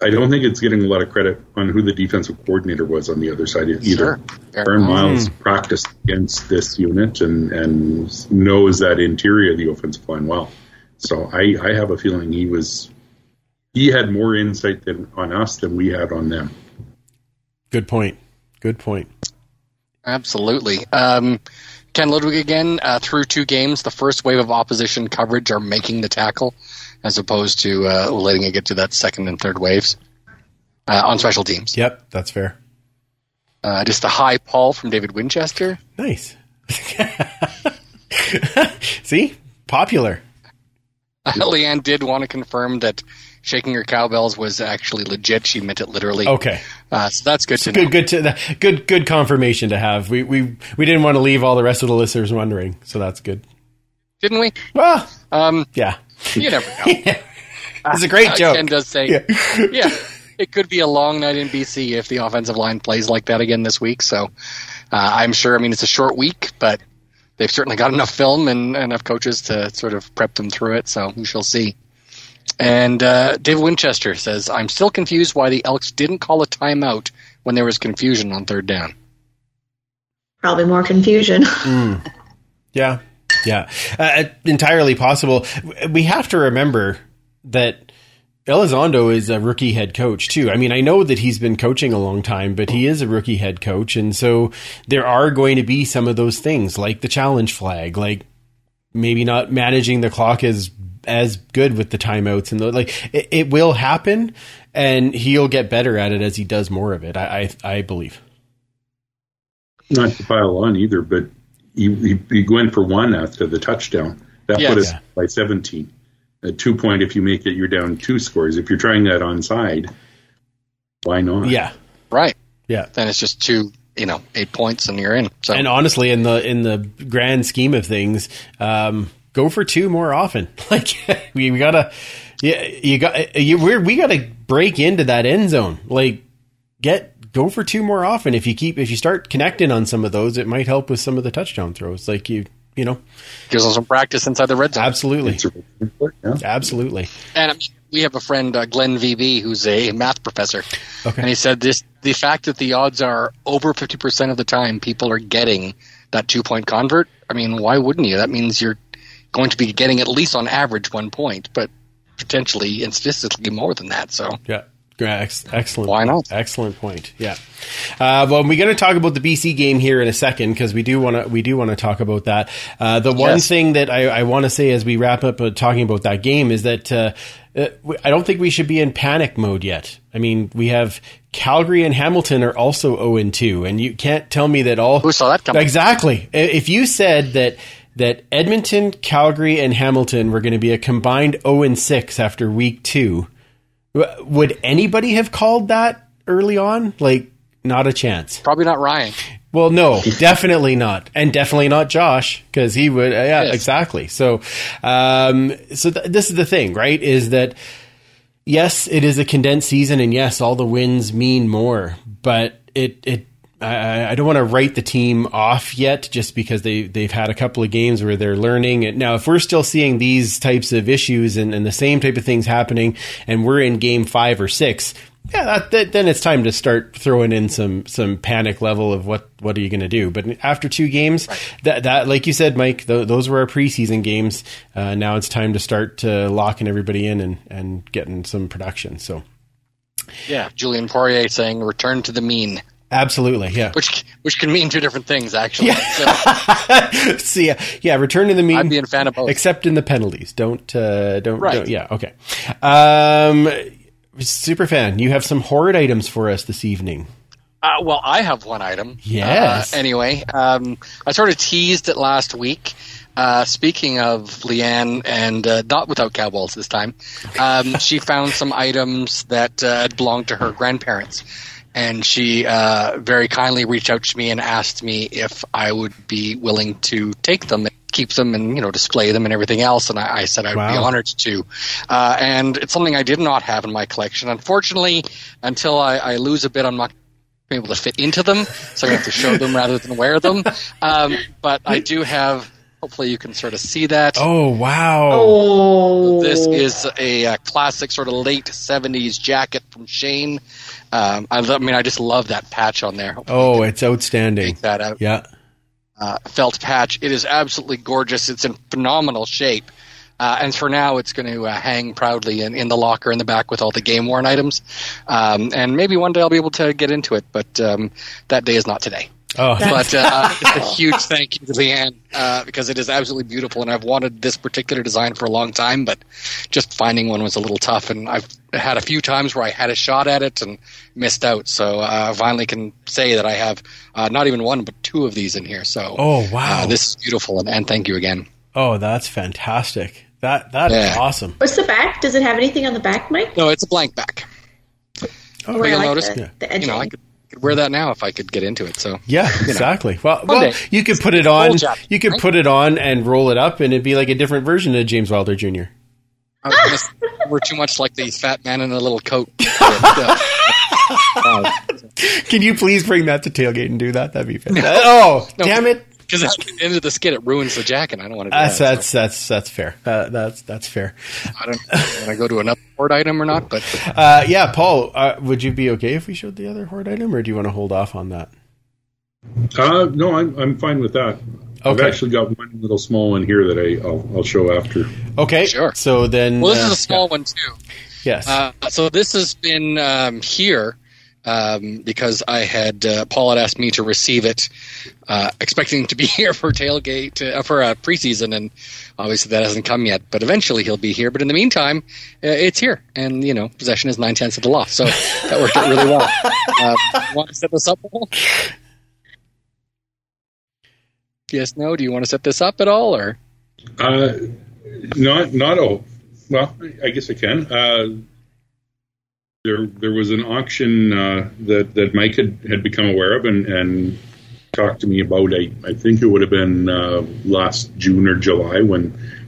I don't think it's getting a lot of credit on who the defensive coordinator was on the other side either. Sure. Fair. Aaron Miles practiced against this unit and and knows that interior of the offensive line well. So I, I have a feeling he was he had more insight than on us than we had on them. Good point. Good point. Absolutely. Um, Ken Ludwig again, uh, through two games, the first wave of opposition coverage are making the tackle as opposed to uh, letting it get to that second and third waves uh, on special teams. Yep, that's fair. Uh, just a high Paul from David Winchester. Nice. [LAUGHS] See? Popular. [LAUGHS] Leanne did want to confirm that shaking her cowbells was actually legit. She meant it literally. Okay. Uh, so that's good to know. Good good to good good confirmation to have. We we we didn't want to leave all the rest of the listeners wondering, so that's good. Didn't we? Well, Um, yeah. You never know. [LAUGHS] It's a great Uh, joke. Ken does say, Yeah. [LAUGHS] yeah. it could be a long night in BC if the offensive line plays like that again this week. So uh, I'm sure. I mean, it's a short week, but they've certainly got enough film and enough coaches to sort of prep them through it. So we shall see. And uh, Dave Winchester says, "I'm still confused why the Elks didn't call a timeout when there was confusion on third down." Probably more confusion. [LAUGHS] Yeah, yeah, uh, entirely possible. We have to remember that Elizondo is a rookie head coach too. I mean, I know that he's been coaching a long time, but he is a rookie head coach, and so there are going to be some of those things, like the challenge flag, like maybe not managing the clock as as good with the timeouts and the, like it, it will happen, and he'll get better at it as he does more of it. I I, I believe. Not to pile on either, but he, he, he went for one after the touchdown. That Yes. put us Yeah. by 17. A two point, if you make it, you're down two scores. If you're trying that onside, why not? Yeah, Right. yeah. Then it's just two, you know, eight points and you're in. So and honestly, in the in the grand scheme of things, um, go for two more often. [LAUGHS] Like we, we gotta, yeah, you got you. We're, we gotta break into that end zone. Like get go for two more often. If you keep if you start connecting on some of those, it might help with some of the touchdown throws. Like you, you know, gives them some practice inside the red zone. absolutely, It's yeah. absolutely. And I mean, we have a friend, uh, Glenn VB, who's a math professor, Okay. and he said this: the fact that the odds are over fifty percent of the time people are getting that two point convert. I mean, why wouldn't you? That means you're going to be getting at least on average one point, but potentially and statistically more than that. So Yeah. Excellent. Why not? Excellent point. Yeah. Uh, well, we're going to talk about the BC game here in a second because we do want to we do want to talk about that. Uh, the one thing that I, I want to say as we wrap up uh, talking about that game is that uh, uh, I don't think we should be in panic mode yet. I mean, we have Calgary and Hamilton are also zero and two, and you can't tell me that all Who saw that coming? Exactly. If you said that that Edmonton, Calgary, and Hamilton were going to be a combined zero and six after week two, would anybody have called that early on? Like, not a chance. probably not Ryan. Well, no, [LAUGHS] definitely not, and definitely not Josh because he would. Uh, yeah, Yes. exactly. So, um, so th- this is the thing, right? Is that yes, it is a condensed season, and yes, all the wins mean more, but it it. I, I don't want to write the team off yet, just because they they've had a couple of games where they're learning. And now, if we're still seeing these types of issues and, and the same type of things happening, and we're in game five or six, yeah, that, that, then it's time to start throwing in some some panic level of what what are you going to do. But after two games, that that like you said, Mike, th- those were our preseason games. Uh, now it's time to start uh, locking everybody in and and getting some production. So. Yeah, Julian Poirier saying "return to the mean," Absolutely, yeah. which which can mean two different things actually. So [LAUGHS] so yeah, yeah. Return to the mean. I'd be a fan of both. except in the penalties. Don't uh, don't, Right. don't- Yeah, okay. Um, super fan, you have some horrid items for us this evening. Uh, well, I have one item. Yes. Uh, anyway, um, I sort of teased it last week. Uh, speaking of Leanne, and uh, not without cowballs this time, um, she found some items that uh, belonged to her grandparents. And she uh, very kindly reached out to me and asked me if I would be willing to take them and keep them and you know display them and everything else. And I, I said I'd be honored to. Uh, and it's something I did not have in my collection. Unfortunately, until I, I lose a bit, I'm not be able to fit into them, so I have to show them rather than wear them. Um, but I do have. Hopefully, you can sort of see that. Oh wow! Oh, This is a, uh classic sort of late '70s jacket from Shane. Um, I, lo- I mean, I just love that patch on there. Hopefully Oh, it's outstanding. make that out. Yeah. Uh, felt patch. It is absolutely gorgeous. It's in phenomenal shape. Uh, and for now, it's going to uh, hang proudly in, in the locker in the back with all the game worn items. Um, and maybe one day I'll be able to get into it, but um, that day is not today. Oh, But uh, [LAUGHS] a huge thank you to Leanne uh, because it is absolutely beautiful, and I've wanted this particular design for a long time, but just finding one was a little tough. And I've had a few times where I had a shot at it and missed out. So uh, I finally can say that I have uh, not even one, but two of these in here. So Oh, wow. uh, this is beautiful, and, and thank you again. oh, that's fantastic. That that is Yeah. awesome. What's the back? Does it have anything on the back, Mike? No, it's a blank back. Where I you'll like notice, the, yeah. the You know, I could, could wear that now if I could get into it. So Yeah, exactly. Well, well, day. you could put it on. Old You could right? put it on and roll it up, and it'd be like a different version of James Wilder Jr. I was gonna say, [LAUGHS] we're too much like the fat man in a little coat. [LAUGHS] Uh, [LAUGHS] Can you please bring that to tailgate and do that? That'd be fantastic. Oh, No. damn it! Because at the end of the skit, it ruins the jacket. I don't want to do That's that. that's that's that's fair. Uh, that's that's fair. I don't know when I go to another board item or not. But Uh, yeah, Paul, uh, would you be okay if we showed the other hoard item, or do you want to hold off on that? Uh, no, I'm I'm fine with that. I've actually got one little small one here that I I'll, I'll show after. Okay, Sure. So then, well, this uh, is a small one too. Yes. Uh, so this has been um, here um, because I had uh, Paul had asked me to receive it, uh, expecting to be [LAUGHS] here for tailgate uh, for uh, preseason, and obviously that hasn't come yet. But eventually he'll be here. But in the meantime, uh, it's here, and you know possession is nine tenths of the law, so that worked out really well. [LAUGHS] Uh, want to set this up? Yes, no. Do you want to set this up at all, or Uh, not not all. Well, I guess I can. There there was an auction uh, that that Mike had, had become aware of and, and talked to me about. I, I think it would have been uh, last June or July when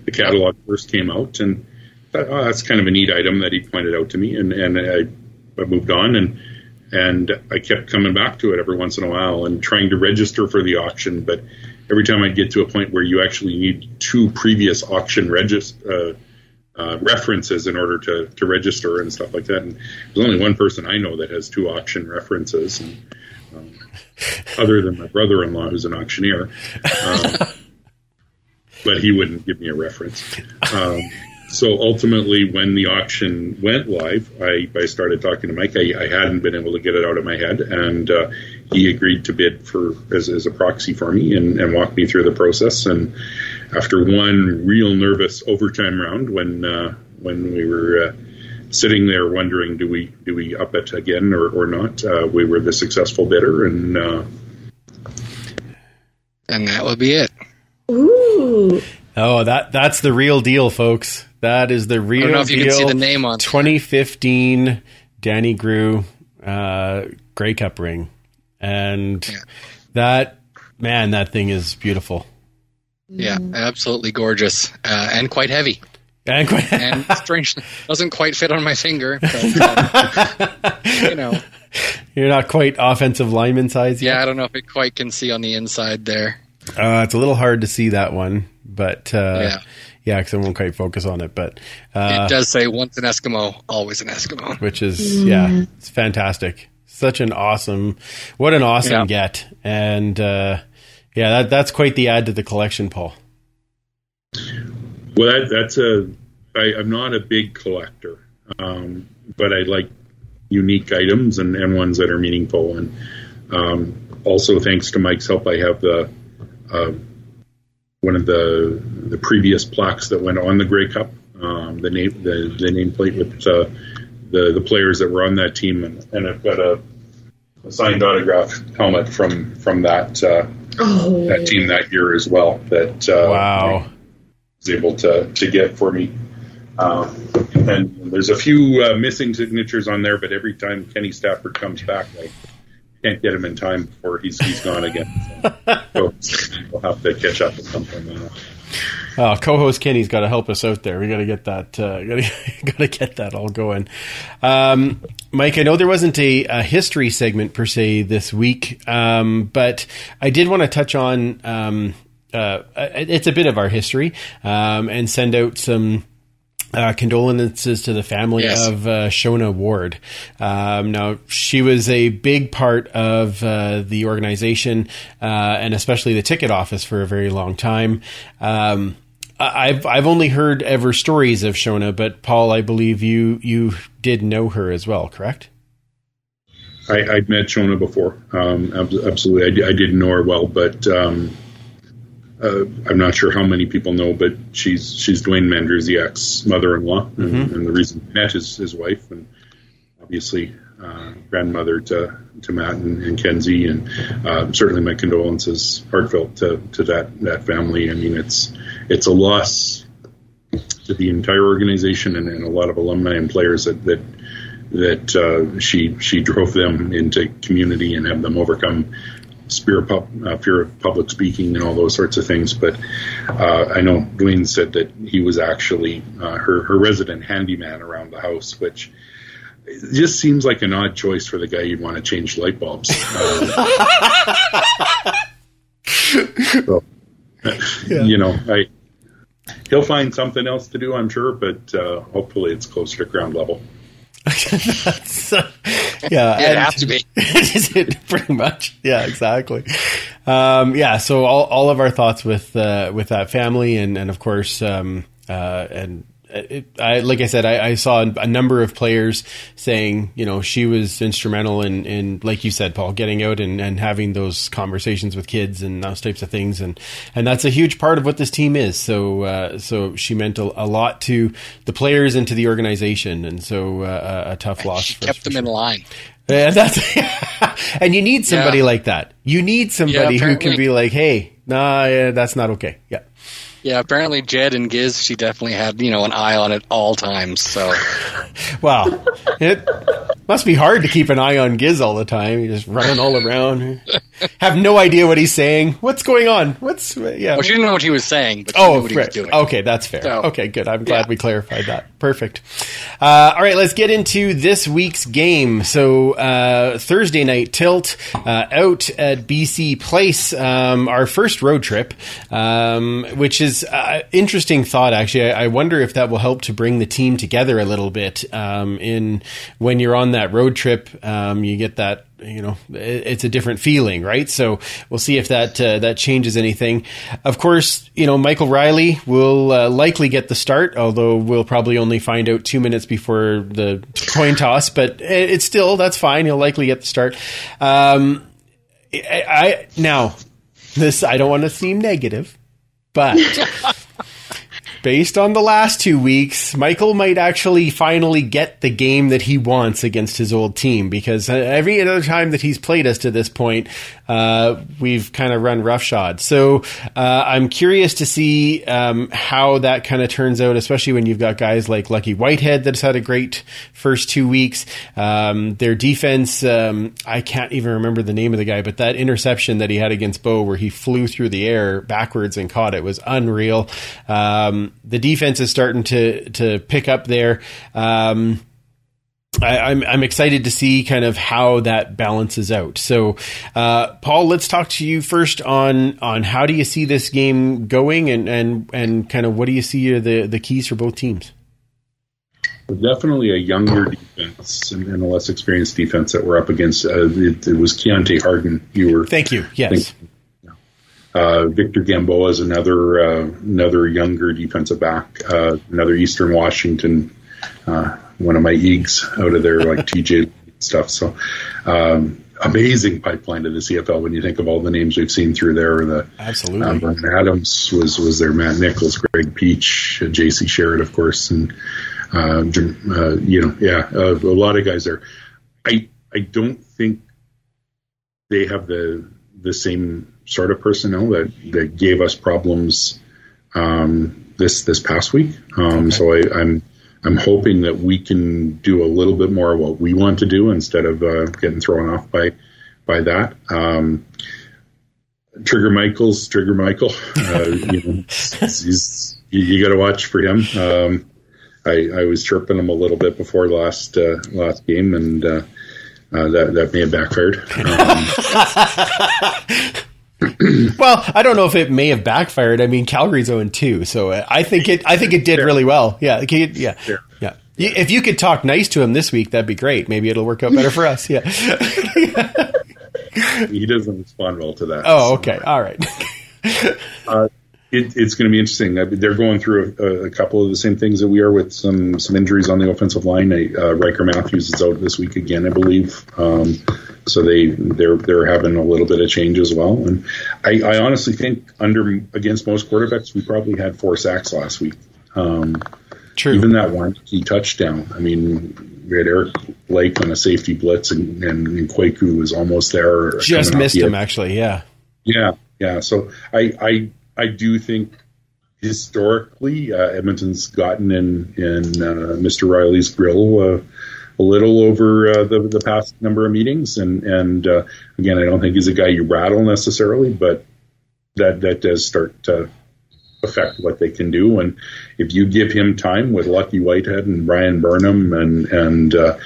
the catalog first came out, and that, oh, that's kind of a neat item that he pointed out to me, and and I, I moved on and. And I kept coming back to it every once in a while and trying to register for the auction, but every time I'd get to a point where you actually need two previous auction regis- uh, uh, references in order to, to register and stuff like that. And there's only one person I know that has two auction references, and, um, other than my brother-in-law who's an auctioneer. Um, [LAUGHS] but he wouldn't give me a reference. Um, so ultimately, when the auction went live, I, I started talking to Mike. I, I hadn't been able to get it out of my head, and uh, he agreed to bid for as, as a proxy for me and, and walk me through the process. And after one real nervous overtime round, when uh, when we were uh, sitting there wondering, do we do we up it again or, or not, uh, we were the successful bidder, and uh, and that would be it. Ooh, oh, that that's the real deal, folks. That is the I real don't know if you deal. can see the name on. 2015 Danny Grew uh, Grey Cup ring, and Yeah. that man, that thing is beautiful Yeah, absolutely gorgeous uh, and quite heavy. and quite. [LAUGHS] and strangely doesn't quite fit on my finger. But, um, you know, You're not quite offensive lineman size yet. yeah, I don't know if it quite can see on the inside there. Uh, it's a little hard to see that one, but uh, Yeah. yeah, because I won't quite focus on it. But uh, It does say once an Eskimo, always an Eskimo. which is yeah, it's fantastic. Such an awesome, what an awesome Yeah. get, and uh, yeah, that that's quite the add to the collection, Paul. Well, that, that's a. I, I'm not a big collector, um, but I like unique items and, and ones that are meaningful. And um, also, thanks to Mike's help, I have the uh, one of the the previous plaques that went on the Grey Cup, um, the name the, the nameplate with uh, the the players that were on that team, and, and I've got a, a signed autograph helmet from from that uh, Oh, that team that year as well. That uh, Wow. was able to to get for me. Um, and there's a few uh, missing signatures on there, but every time Kenny Stafford comes back, I can't get him in time before he's he's gone again. So, [LAUGHS] so we'll have to catch up at some point. Uh, co-host Kenny's got to help us out there. We got to get that. Uh, [LAUGHS] got to get that all going. Um, Mike, I know there wasn't a, a history segment per se this week, um, but I did want to touch on. Um, uh, it's a bit of our history, um, and send out some uh, condolences to the family Yes. of uh, Shona Ward. Um, now, she was a big part of uh, the organization uh, and especially the ticket office for a very long time. Um, I've I've only heard ever stories of Shona, but Paul, I believe you you did know her as well, correct? I, I'd met Shona before. Um, absolutely, I, I didn't know her well, but um, uh, I'm not sure how many people know. But she's she's Dwayne Mandrusiak's mother-in-law, and, and the reason he met his his wife, and obviously uh, grandmother to to Matt and, and Kenzie, and uh, certainly my condolences, heartfelt to to that that family. I mean, it's it's a loss to the entire organization and, and a lot of alumni and players that that that uh, she she drove them into community and have them overcome fear of, pub, uh, fear of public speaking and all those sorts of things. But uh, I know Dwayne said that he was actually uh, her her resident handyman around the house, which it just seems like an odd choice for the guy you'd want to change light bulbs. Uh, [LAUGHS] [LAUGHS] so, You know, I he'll find something else to do, I'm sure, but uh, hopefully it's closer to ground level. So, [LAUGHS] yeah, Yeah, it has to be. [LAUGHS] Is it pretty much? Yeah, exactly. Um, yeah, so all, all of our thoughts with uh, with that family, and and of course, um, uh, and it, I like I said, I, I saw a number of players saying, you know, she was instrumental in, in like you said, Paul, getting out and, and having those conversations with kids and those types of things, and and that's a huge part of what this team is. So uh, so she meant a, a lot to the players and to the organization, and so uh, a, tough loss. She for us kept them sure. in line. Yeah, that's [LAUGHS] and you need somebody Yeah. like that. You need somebody who can be like, "Hey, nah, yeah, that's not okay." Yeah, Yeah, apparently Jed and Giz, she definitely had you know an eye on at all times. So [LAUGHS] wow, it must be hard to keep an eye on Giz all the time. He's just running all around, [LAUGHS] have no idea what he's saying. What's going on? What's yeah? well, she didn't know what he was saying, but Oh, knew what he was right. doing. Okay, that's fair. So, okay, good. I'm glad yeah. we clarified that. Perfect. Uh, all right, let's get into this week's game. So uh, Thursday night tilt uh, out at BC Place, um, our first road trip, um, which is uh, interesting thought. Actually, I, I wonder if that will help to bring the team together a little bit. Um, in when you're on that road trip, um, you get that you know it- it's a different feeling right? So we'll see if that uh, that changes anything. Of course you know michael Reilly will uh, likely get the start although we'll probably only find out two minutes before the coin toss but it- it's still that's fine. He'll likely get the start. Um, I, I now this i don't want to seem negative but [LAUGHS] based on the last two weeks, Michael might actually finally get the game that he wants against his old team because uh, every other time that he's played us to this point, uh, we've kind of run roughshod. So uh, I'm curious to see um, how that kind of turns out, especially when you've got guys like Lucky Whitehead that's had a great first two weeks. Um, their defense, um, I can't even remember the name of the guy, but that interception that he had against Bo where he flew through the air backwards and caught it was unreal. Um, the defense is starting to to pick up there. Um, I, I'm I'm excited to see kind of how that balances out. So, uh, Paul, let's talk to you first on on how do you see this game going, and and and kind of what do you see are the the keys for both teams. Definitely a younger defense and, and a less experienced defense that we're up against. Uh, it, it was Keontae Harden. You were Thank you. Yes. Uh, Victor Gamboa is another uh, another younger defensive back, uh, another Eastern Washington, uh, one of my eags out of there, like TJ [LAUGHS] stuff. So, um, amazing pipeline to the CFL when you think of all the names we've seen through there. The Absolutely. um, Adams was was there. Matt Nichols, Greg Peach, uh, J.C. Sherritt, of course, and uh, uh, you know, yeah, uh, a lot of guys there. I I don't think they have the the same sort of personnel that that gave us problems um, this this past week. Um, So I, I'm I'm hoping that we can do a little bit more of what we want to do instead of uh, getting thrown off by by that. Um, Trigger Michaels, Trigger Michael, uh, [LAUGHS] you know, you, you got to watch for him. Um, I, I was chirping him a little bit before last uh, last game, and uh, uh, that that may have backfired. [LAUGHS] Um, [CLEARS THROAT] Well, I don't know if it may have backfired. I mean, Calgary's 0 2, so uh, I think it. I think it did really well. Yeah, could- yeah, yeah. If you could talk nice to him this week, that'd be great. Maybe it'll work out better for us. Yeah. [LAUGHS] he doesn't respond well to that. Oh, okay. All right. [LAUGHS] it, it's going to be interesting. They're going through a, a couple of the same things that we are with some some injuries on the offensive line. Uh, Ryker Mathews is out this week again, I believe. Um, so they they're they're having a little bit of change as well. And I, I honestly think under against most quarterbacks, we probably had four sacks last week. Um, True. even that one key touchdown. I mean, we had Eric Blake on a safety blitz, and, and, and Kwaku was almost there. Just missed him, actually. Yeah. yeah, yeah. So I I I do think historically uh, Edmonton's gotten in in uh, Mr. Reilly's grill uh, a little over uh, the the past number of meetings, and and uh, again, I don't think he's a guy you rattle necessarily, but that that does start to affect what they can do. And if you give him time with Lucky Whitehead and Bryan Burnham and and uh,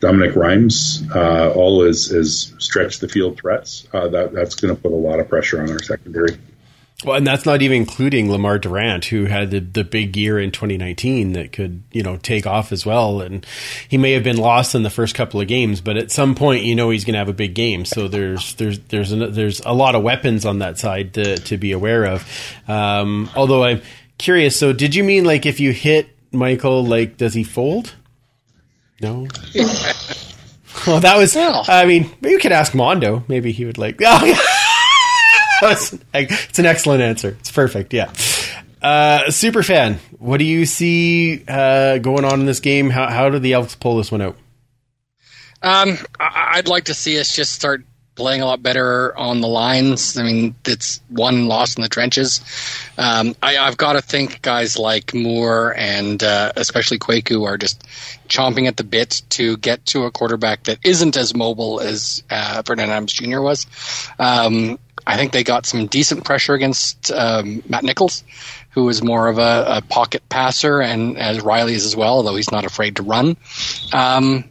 Dominique Rhymes, all as as stretch the field threats, that that's going to put a lot of pressure on our secondary. Well, and that's not even including Lemar Durant, who had the, the big year in 2019 that could, you know, take off as well. And he may have been lost in the first couple of games, but at some point, you know, he's going to have a big game. So there's there's there's an, there's a lot of weapons on that side to to be aware of. Um, although I'm curious. So did you mean like if you hit Michael, like does he fold? No. [LAUGHS] Well, that was. Well. I mean, you could ask Mondo. Maybe he would like. [LAUGHS] It's an excellent answer. It's perfect. Yeah. Uh, super fan. What do you see uh, going on in this game? How, how do the Elks pull this one out? Um, I'd like to see us just start playing a lot better on the lines. I mean, it's one loss in the trenches. Um, I, I've got to think guys like Moore and uh, especially Kwaku are just chomping at the bit to get to a quarterback that isn't as mobile as uh, Vernon Adams Jr. was. Um, I think they got some decent pressure against um, Matt Nichols, who is more of a, a pocket passer, and as Reilly is as well, although he's not afraid to run. Um,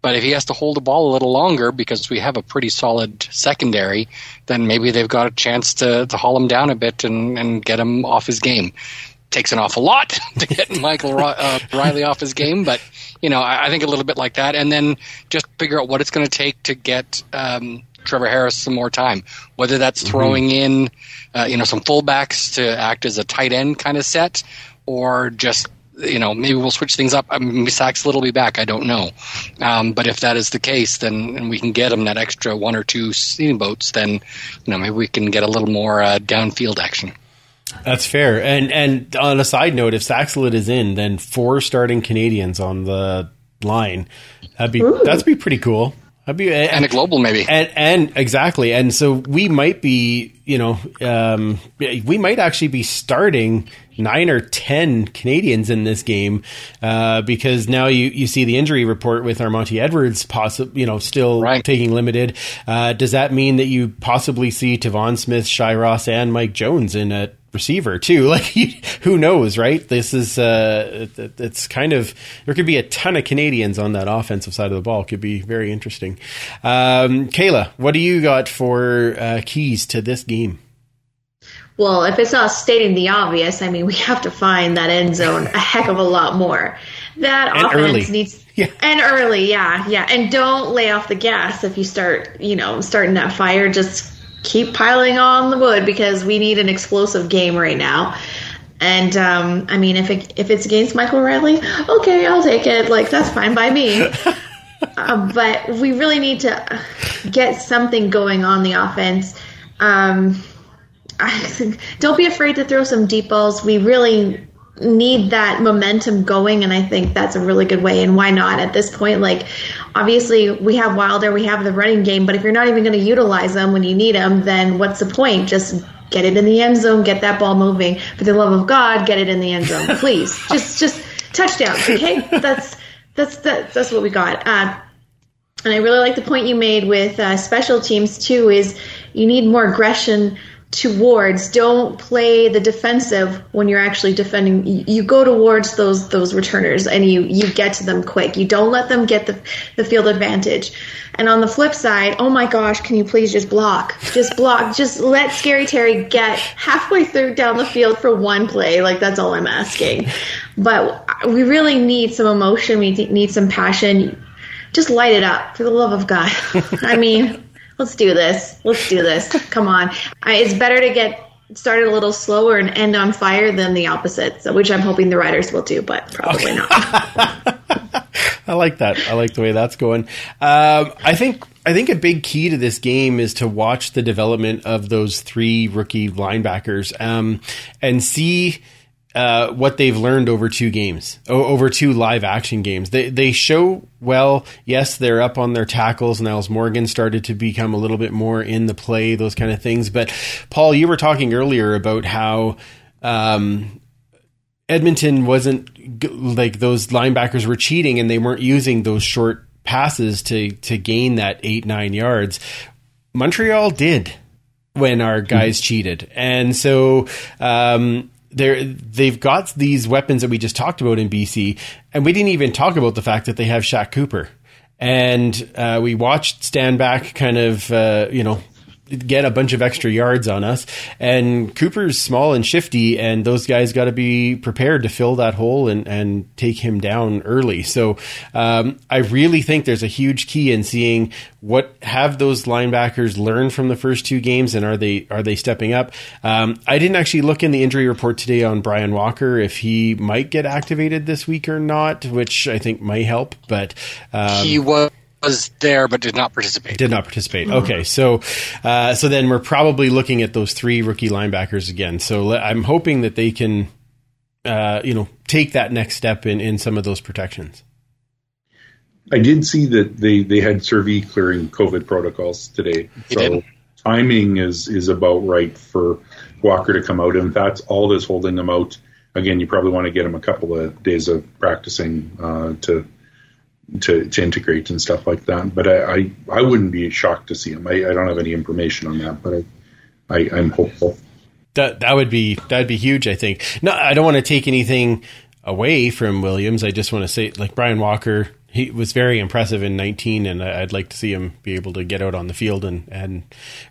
but if he has to hold the ball a little longer because we have a pretty solid secondary, then maybe they've got a chance to, to haul him down a bit and, and get him off his game. Takes an awful lot [LAUGHS] to get Michael uh, Reilly off his game, but you know I, I think a little bit like that, and then just figure out what it's going to take to get um, Trevor Harris some more time. Whether that's throwing in, uh, you know, some fullbacks to act as a tight end kind of set, or just you know, maybe we'll switch things up. I mean, Saxlett will be back. I don't know. Um, but if that is the case, then and we can get him that extra one or two steamboats, then, you know, maybe we can get a little more uh, downfield action. That's fair. And and on a side note, if Saxelid is in, then four starting Canadians on the line. That'd be that'd be pretty cool. Be And a global, maybe. and and exactly and so we might be you know um, we might actually be starting nine or ten Canadians in this game uh, because now you you see the injury report with Armanti Edwards possibly you know still Right. taking limited uh, does that mean that you possibly see Tevaun Smith Shai Ross and Mike Jones in at receiver too [LAUGHS] like who knows right this is uh it, it's kind of there could be a ton of Canadians on that offensive side of the ball could be very interesting um Kayla what do you got for uh, keys to this game Well, if it's not stating the obvious, I mean, we have to find that end zone a heck of a lot more. That And offense early. needs [LAUGHS] Yeah. and early, yeah, yeah, and don't lay off the gas if you start, you know, starting that fire. Just keep piling on the wood because we need an explosive game right now. And um, I mean, if it, if it's against Michael Reilly, okay, I'll take it. Like that's fine by me. [LAUGHS] uh, but we really need to get something going on the offense. Um, I, [LAUGHS] don't be afraid to throw some deep balls. We really need that momentum going, and I think that's a really good way. And why not at this point? Like, obviously, we have Wilder, we have the running game, but if you're not even going to utilize them when you need them, then what's the point? Just get it in the end zone, get that ball moving. For the love of God, get it in the end zone, [LAUGHS] please. just, just touchdowns. Okay, that's that's that, that's what we got. Uh, and I really like the point you made with uh, special teams too. Is you need more aggression towards don't play the defensive when you're actually defending. You go towards those those returners and you you get to them quick. You don't let them get the the field advantage. And on the flip side oh my gosh can you please just block? Just block. Just let scary terry get halfway through down the field for one play. Like that's all i'm asking. But we really need some emotion. We need some passion. Just light it up for the love of god. [LAUGHS] I mean let's do this. Let's do this. Come on. I, it's better to get started a little slower and end on fire than the opposite, so, which I'm hoping the riders will do, but probably not. [LAUGHS] I like that. I like the way that's going. Um, I think I think a big key to this game is to watch the development of those three rookie linebackers um, and see uh, what they've learned over two games, over two live action games. They they show well. Yes, they're up on their tackles. Nyles Morgan started to become a little bit more in the play, those kind of things. But Paul, you were talking earlier about how um, Edmonton wasn't like those linebackers were cheating and they weren't using those short passes to to gain that eight nine yards. Montreal did when our guys mm-hmm. cheated, and so. Um, they're they've got these weapons that we just talked about in BC, and we didn't even talk about the fact that they have Shaq Cooper, and uh, we watched Stanback kind of uh, you know get a bunch of extra yards on us. And Cooper's small and shifty, and those guys got to be prepared to fill that hole and, and take him down early. So um, I really think there's a huge key in seeing what have those linebackers learned from the first two games, and are they are they stepping up? Um, I didn't actually look in the injury report today on Brian Walker if he might get activated this week or not, which I think might help. But um, he was was there but did not participate. Did not participate. Okay, so uh, so then we're probably looking at those three rookie linebackers again. So I'm hoping that they can, uh, you know, take that next step in in some of those protections. I did see that they they had survey clearing COVID protocols today. He so did. timing is is about right for Walker to come out, and that's all that's holding him out. Again, you probably want to get him a couple of days of practicing uh, to to, to integrate and stuff like that. But I, I, I wouldn't be shocked to see him. I, I don't have any information on that, but I, I, I'm hopeful. That that would be that'd be huge. I think. No, I don't want to take anything away from Williams. I just want to say, like Brian Walker, he was very impressive in 19, and I'd like to see him be able to get out on the field and and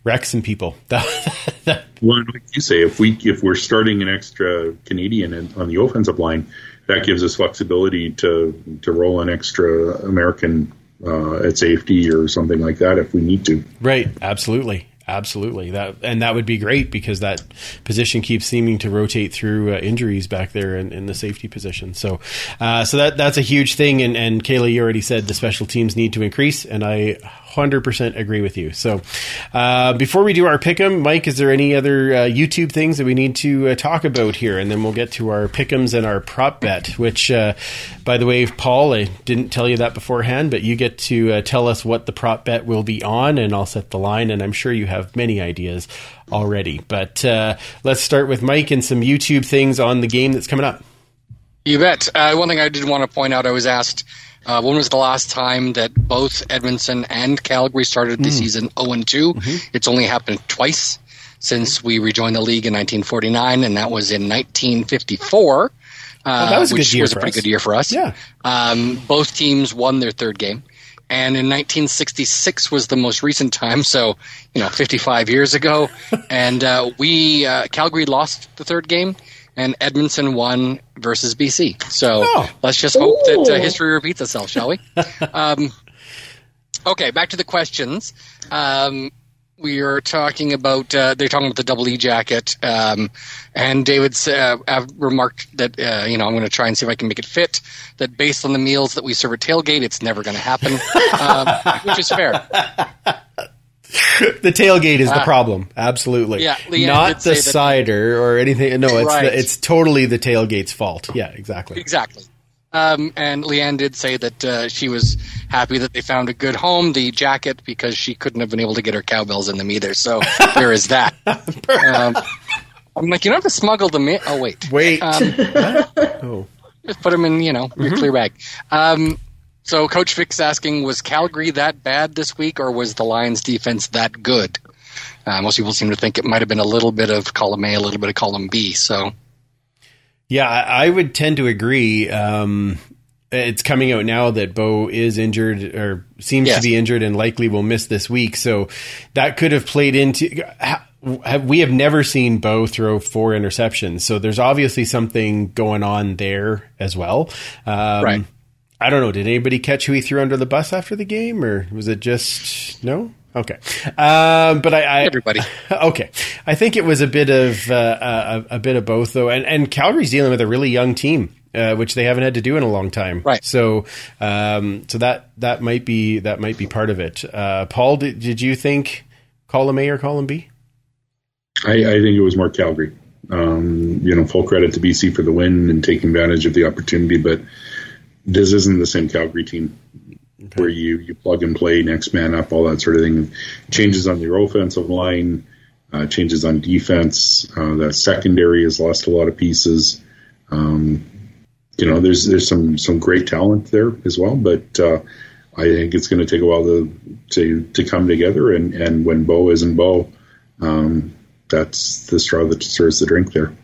wreck some people. [LAUGHS] well, like you say, if we if we're starting an extra Canadian on the offensive line, that gives us flexibility to to roll an extra American uh, at safety or something like that if we need to. Right. Absolutely. Absolutely, that and that would be great because that position keeps seeming to rotate through uh, injuries back there in, in, the safety position. So, uh, so that that's a huge thing. And and Kayla, you already said the special teams need to increase, and I 100% agree with you. So, uh, before we do our pick'em, Mike, is there any other uh, YouTube things that we need to uh, talk about here? And then we'll get to our pick'ems and our prop bet, which, uh, by the way, Paul, I didn't tell you that beforehand, but you get to uh, tell us what the prop bet will be on, and I'll set the line. And I'm sure you have many ideas already. But uh, let's start with Mike and some YouTube things on the game that's coming up. You bet. one thing I did want to point out, I was asked uh, when was the last time that both Edmonton and Calgary started the mm. season 0 and 2? Mm-hmm. It's only happened twice since we rejoined the league in 1949, and that was in 1954. Uh, that was which was a pretty us. good year for us. Yeah. Um, both teams won their third game. And in 1966 was the most recent time, so you know, 55 years ago. [LAUGHS] and uh, we uh, Calgary lost the third game, and Edmonton won versus BC. So oh. let's just hope Ooh. that uh, history repeats itself, shall we? [LAUGHS] um, okay, back to the questions. Um, we are talking about uh, they're talking about the double E jacket, um, and David uh, have remarked that uh, you know I'm going to try and see if I can make it fit. That based on the meals that we serve at tailgate, it's never going to happen, [LAUGHS] um, which is fair. [LAUGHS] [LAUGHS] the tailgate is the problem. Absolutely. Yeah, Leanne Not the say that- cider or anything. No, it's Right. the, it's totally the tailgate's fault. Yeah, exactly. Exactly. Um, and Leanne did say that uh, she was happy that they found a good home, the jacket, because she couldn't have been able to get her cowbells in them either. So [LAUGHS] there is that. Um, I'm like, you don't have to smuggle them in. Oh, wait. Wait. Um, oh. just put them in, you know, your clear bag. Um, so Coach Vick's asking, was Calgary that bad this week, or was the Lions' defense that good? Uh, most people seem to think it might have been a little bit of column A, a little bit of column B. So Yeah, I would tend to agree. Um, it's coming out now that Bo is injured or seems to be injured and likely will miss this week. So that could have played into. We have never seen Bo throw four interceptions, so there's obviously something going on there as well. Um, Right. I don't know. Did anybody catch who he threw under the bus after the game, or was it just no? Okay, um, but I, I everybody. [LAUGHS] okay, I think it was a bit of uh, a, a bit of both, though, and and Calgary's dealing with a really young team, uh, which they haven't had to do in a long time, Right. So, um, so that that might be that might be part of it. Uh, Paul, did, did you think column A or column B? I, I think it was more Calgary. Um, you know, full credit to BC for the win and taking advantage of the opportunity, but this isn't the same Calgary team where you, you plug and play, next man up, all that sort of thing. Changes on your offensive line, uh, changes on defense. Uh, that secondary has lost a lot of pieces. Um, you know, there's there's some some great talent there as well, but uh, I think it's going to take a while to to to come together. And and when Bo isn't Bo, um, that's the straw that stirs the drink there.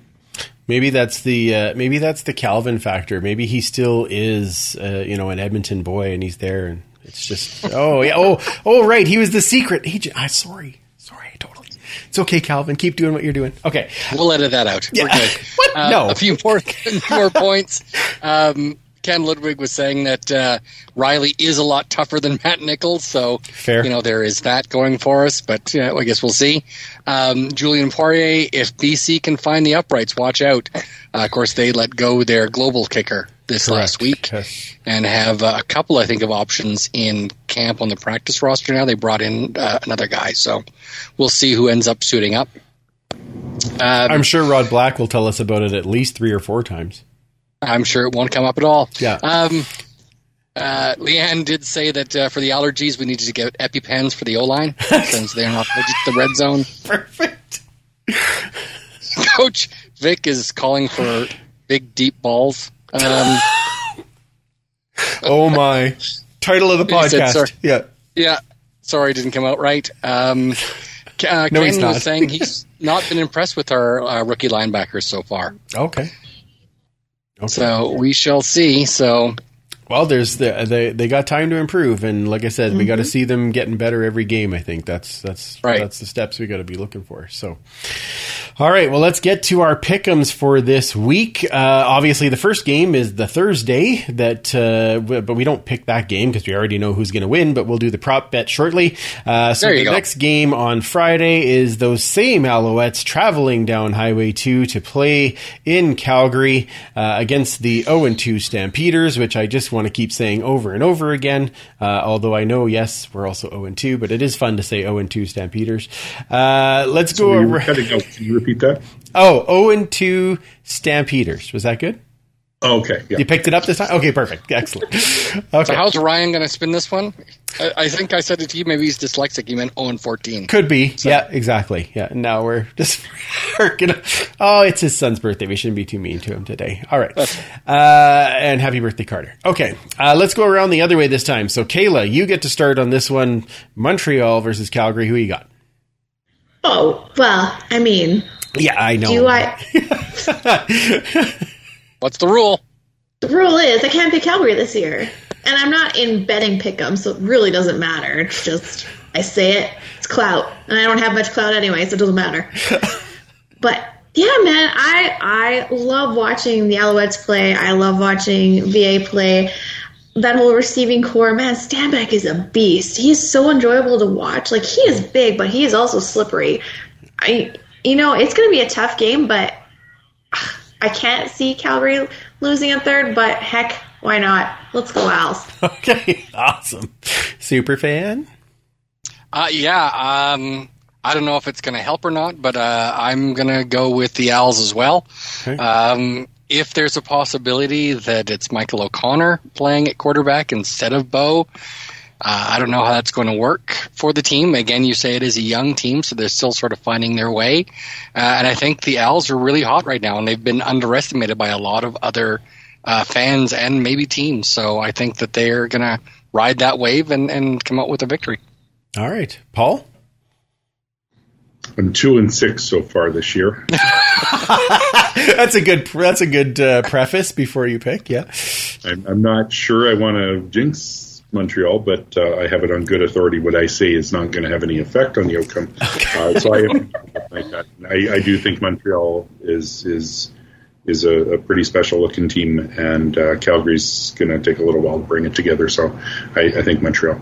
Maybe that's the uh, maybe that's the Calvin factor. Maybe he still is, uh, you know, an Edmonton boy, and he's there, and it's just oh yeah oh oh right, he was the secret. J- I sorry sorry totally. It's okay, Calvin. Keep doing what you're doing. Okay. We'll edit that out. We're Yeah. good. [LAUGHS] What? Uh, No. A few more [LAUGHS] more points. Um, Ken Ludwig was saying that uh, Reilly is a lot tougher than Matt Nichols, so Fair. you know there is that going for us. But uh, I guess we'll see. Um, Julian Poirier, if BC can find the uprights, watch out. Uh, of course, they let go their global kicker this last week Yes. and have uh, a couple, I think, of options in camp on the practice roster now. They brought in uh, another guy, so we'll see who ends up suiting up. Um, I'm sure Rod Black will tell us about it at least three or four times. I'm sure it won't come up at all. Yeah. Um, uh, Leanne did say that uh, for the allergies, we needed to get EpiPens for the O line [LAUGHS] since they're not the red zone. Perfect. [LAUGHS] Coach Vic is calling for big, deep balls. Um, Oh my. Title of the He said, podcast. Yeah. yeah, sorry, didn't come out right. Um, uh, No, Ken he's not. was saying he's not been impressed with our uh, rookie linebackers so far. Okay. Okay. So we shall see. So Well, there's the, they they got time to improve, and like I said, we got to see them getting better every game. I think that's that's Right. that's the steps we got to be looking for. So, all right, well, let's get to our pickums for this week. Uh, obviously, the first game is the Thursday that, uh, w- but we don't pick that game because we already know who's going to win. But we'll do the prop bet shortly. Uh, so the go. next game on Friday is those same Alouettes traveling down Highway 2 to play in Calgary uh, against the 0 2 Stampeders, which I just want to keep saying over and over again. Uh, although I know, yes, we're also 0 and 2, but it is fun to say 0 and 2 Stampeders. Uh, let's go You're over. cutting. Can you repeat that? Oh, 0 and 2 Stampeders. Was that good? Oh, okay. Yeah. You picked it up this time? Okay, perfect. Excellent. [LAUGHS] Okay. So how's Ryan going to spin this one? I, I think I said it to you. Maybe he's dyslexic. He meant 0 and 14. Could be. Yeah, exactly. Yeah. Now we're [LAUGHS] just we're gonna. Oh, it's his son's birthday. We shouldn't be too mean to him today. All right. Uh, and happy birthday, Carter. Okay. Uh, let's go around the other way this time. So, Kayla, you get to start on this one. Montreal versus Calgary. Who you got? Oh, well, I mean, Yeah, I know. do I? [LAUGHS] What's the rule? The rule is I can't pick Calgary this year. And I'm not in betting pick 'em, so it really doesn't matter. It's just, I say it, it's clout. And I don't have much clout anyway, so it doesn't matter. [LAUGHS] but yeah, man, I I love watching the Alouettes play. I love watching VA play. that whole receiving corps, man, Stanback is a beast. He's so enjoyable to watch. Like he is big, but he is also slippery. I, you know, it's going to be a tough game, but I can't see Calgary losing a third. But heck, why not? Let's go, Owls. [LAUGHS] Okay, awesome. Super fan. Uh, yeah, um, I don't know if it's going to help or not, but uh, I'm going to go with the Owls as well. Okay. Um, if there's a possibility that it's Michael O'Connor playing at quarterback instead of Bo, uh, I don't know how that's going to work for the team. Again, you say it is a young team, so they're still sort of finding their way. Uh, and I think the Owls are really hot right now, and they've been underestimated by a lot of other uh, fans and maybe teams. So I think that they're going to ride that wave and, and come out with a victory. All right, Paul. I'm two and six so far this year. [LAUGHS] [LAUGHS] that's a good. That's a good uh, preface before you pick. Yeah. I'm, I'm not sure I want to jinx Montreal, but uh, I have it on good authority. What I say is not going to have any effect on the outcome. [LAUGHS] Uh, so I, like. I, I do think Montreal is is is a, a pretty special looking team, and uh, Calgary's going to take a little while to bring it together. So I, I think Montreal.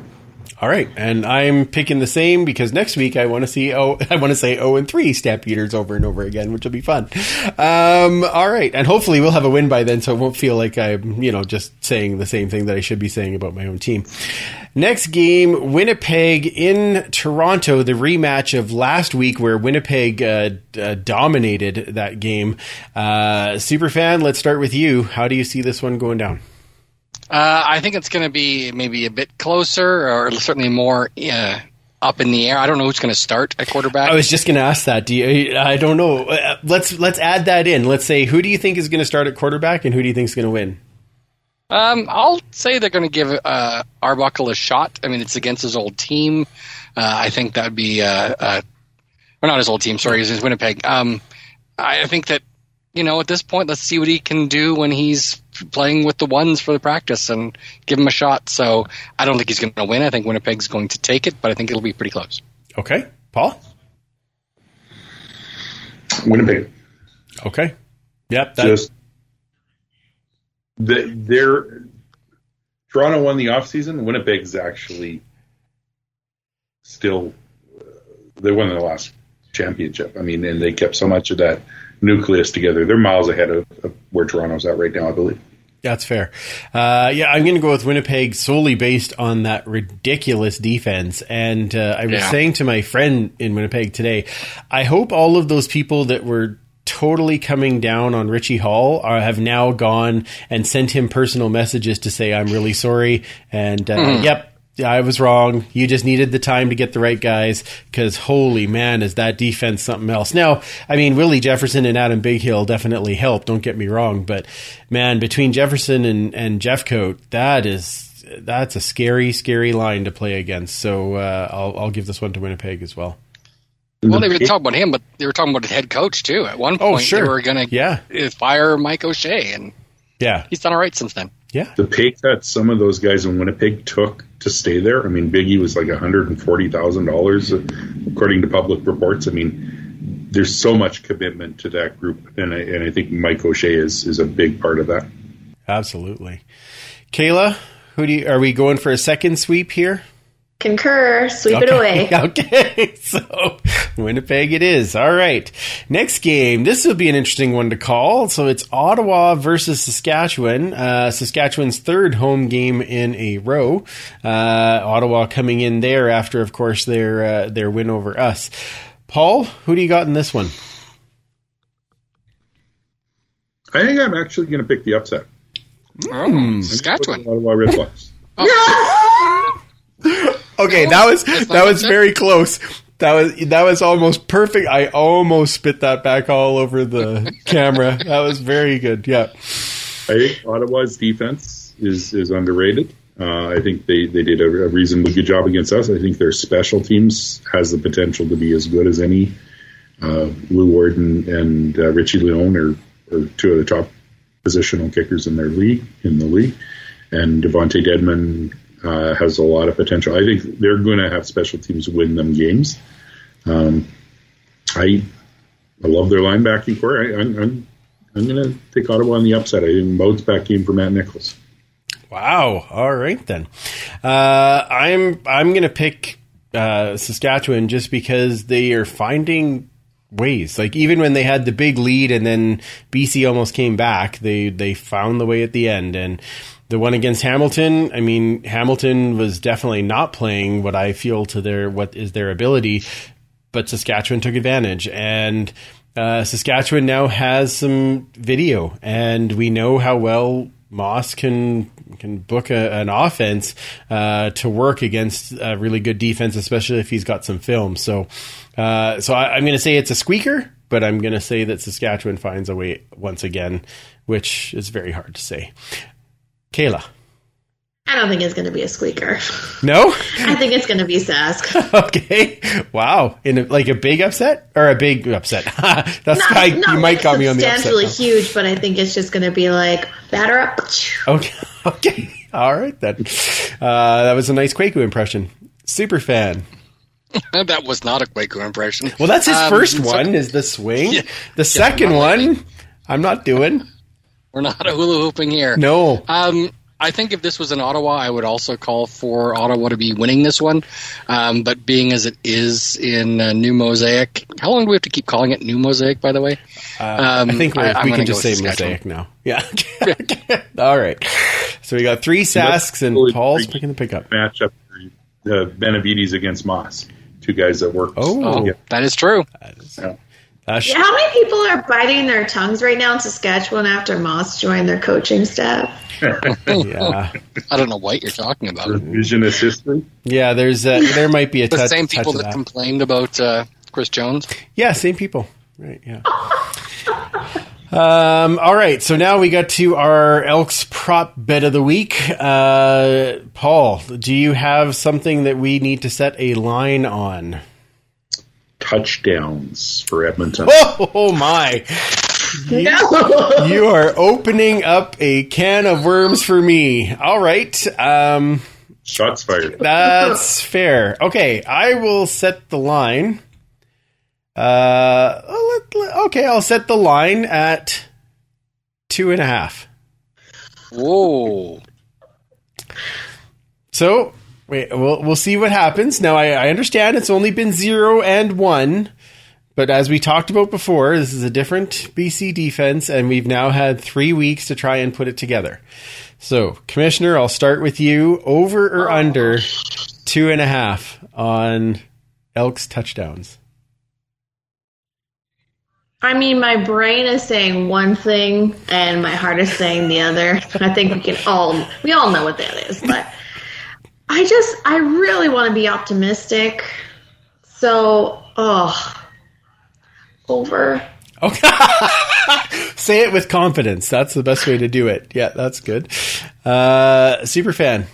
All right, and I'm picking the same because next week I want to see oh [LAUGHS] I want to say oh and three Stampeders over and over again, which will be fun. Um, all right, and hopefully we'll have a win by then, so it won't feel like I'm you know just saying the same thing that I should be saying about my own team. Next game, Winnipeg in Toronto, the rematch of last week where Winnipeg uh, uh, dominated that game. Uh, Superfan, let's start with you. How do you see this one going down? Uh, I think it's going to be maybe a bit closer, or certainly more uh, up in the air. I don't know who's going to start at quarterback. I was just going to ask that. Do you, I don't know. Uh, let's let's add that in. Let's say who do you think is going to start at quarterback, and who do you think is going to win? Um, I'll say they're going to give uh, Arbuckle a shot. I mean, it's against his old team. Uh, I think that would be, uh, uh, or not his old team. Sorry, it's his Winnipeg. Um, I think that you know, at this point, let's see what he can do when he's playing with the ones for the practice and give him a shot. So I don't think he's going to win. I think Winnipeg's going to take it, but I think it'll be pretty close. Okay, Paul. Winnipeg. Okay. Yep. That, Just the, they're Toronto won the offseason. Winnipeg's actually still uh, they won the last championship. I mean, and they kept so much of that nucleus together. They're miles ahead of, of where Toronto's at right now, I believe. That's fair. Uh, yeah, I'm going to go with Winnipeg solely based on that ridiculous defense. And uh, I was Yeah. saying to my friend in Winnipeg today, I hope all of those people that were totally coming down on Richie Hall are, have now gone and sent him personal messages to say, I'm really sorry. And uh, yep. I was wrong. You just needed the time to get the right guys because holy man, is that defense something else. Now, I mean, Willie Jefferson and Adam Bighill definitely helped. Don't get me wrong, but man, between Jefferson and, and Jeffcoat, that is, that's a scary, scary line to play against. So, uh, I'll, I'll give this one to Winnipeg as well. Well, they were talking about him, but they were talking about the head coach too. At one point, Oh, sure. they were going to Yeah. fire Mike O'Shea, and Yeah. he's done all right since then. Yeah. The pay cut some of those guys in Winnipeg took to stay there. I mean, Biggie was like one hundred and forty thousand dollars, according to public reports. I mean, there's so much commitment to that group, and I, and I think Mike O'Shea is is a big part of that. Absolutely. Kayla, who do you, are we going for a second sweep here? Concur. Sweep it away. [LAUGHS] Okay, so Winnipeg it is. All right. Next game. This will be an interesting one to call. So it's Ottawa versus Saskatchewan. Uh, Saskatchewan's third home game in a row. Uh, Ottawa coming in there after, of course, their uh, their win over us. Paul, who do you got in this one? I think I'm actually going to pick the upset. Oh, Saskatchewan. Ottawa Redblacks. [LAUGHS] [LAUGHS] Okay, that was that was very close. That was that was almost perfect. I almost spit that back all over the [LAUGHS] camera. That was very good. Yeah. I think Ottawa's defense is is underrated. Uh, I think they, they did a, a reasonably good job against us. I think their special teams has the potential to be as good as any. Uh, Lou Ward and, and uh, Richie Leone are, are two of the top positional kickers in their league in the league, and DeVonte Dedmon uh, has a lot of potential. I think they're going to have special teams win them games. Um, I I love their linebacking corps. I, I'm, I'm I'm going to take Ottawa on the upset. I didn't back game for Matt Nichols. Wow. All right then. Uh, I'm I'm gonna pick uh, Saskatchewan just because they are finding ways. Like even when they had the big lead and then BC almost came back, they they found the way at the end. And the one against Hamilton, I mean, Hamilton was definitely not playing what I feel to their what is their ability, but Saskatchewan took advantage and. Uh, Saskatchewan now has some video, and we know how well Maas can can book a, an offense uh, to work against a really good defense, especially if he's got some film. So, uh, so I, am going to say it's a squeaker, but I'm going to say that Saskatchewan finds a way once again, which is very hard to say. Kayla. I don't think it's going to be a squeaker. No, [LAUGHS] I think it's going to be Sask. [LAUGHS] okay, wow, in a, like a big upset or a big upset. [LAUGHS] That's Not, why not you like might got me on the upset. substantially huge, but I think it's just going to be like batter up. Okay, okay, all right then. Uh, that was a nice Quaku impression. Super fan. that was not a Quaku impression. Well, that's his Um, first so- one. Is the swing? Yeah. The second not one, I'm not doing. We're not hula hooping here. No. Um, I think if this was in Ottawa, I would also call for Ottawa to be winning this one. Um, but being as it is in uh, New Mosaic, how long do we have to keep calling it New Mosaic? By the way, um, I think we're, I'm we can just say mosaic now. Yeah. [LAUGHS] All right. So we got three Sasks and Really Paul's picking the pickup. Matchup: the Benavides against Maas, two guys that work. Oh. Oh, Yeah. that is true. Yeah. Uh, sh- Yeah, how many people are biting their tongues right now in Saskatchewan after Maas joined their coaching staff? yeah. [LAUGHS] I don't know what you're talking about. Revisionist history. Yeah. There's uh, there might be a [LAUGHS] The touch, same touch people of that that. complained about uh, Chris Jones. Yeah, same people. Right, yeah. um, all right, so now we got to our Elks prop bet of the week. Uh, Paul, do you have something that we need to set a line on? Touchdowns for Edmonton. [LAUGHS] Oh, oh my. No. [LAUGHS] You are opening up a can of worms for me. All right. Um, Shots fired. That's [LAUGHS] fair. Okay, I will set the line. Uh, let- let- okay, I'll set the line at two and a half. Whoa. So wait, we'll we'll see what happens. Now I, I understand it's only been zero and one, but as we talked about before, this is a different BC defense, and we've now had three weeks to try and put it together. So, Commissioner, I'll start with you. Over or oh, under two and a half on Elks touchdowns. I mean, my brain is saying one thing and my heart is saying the other. I think we can all we all know what that is, but I just I really want to be optimistic. So, oh, over. Okay. [LAUGHS] Say it with confidence. That's the best way to do it. Yeah, that's good. Uh, super fan.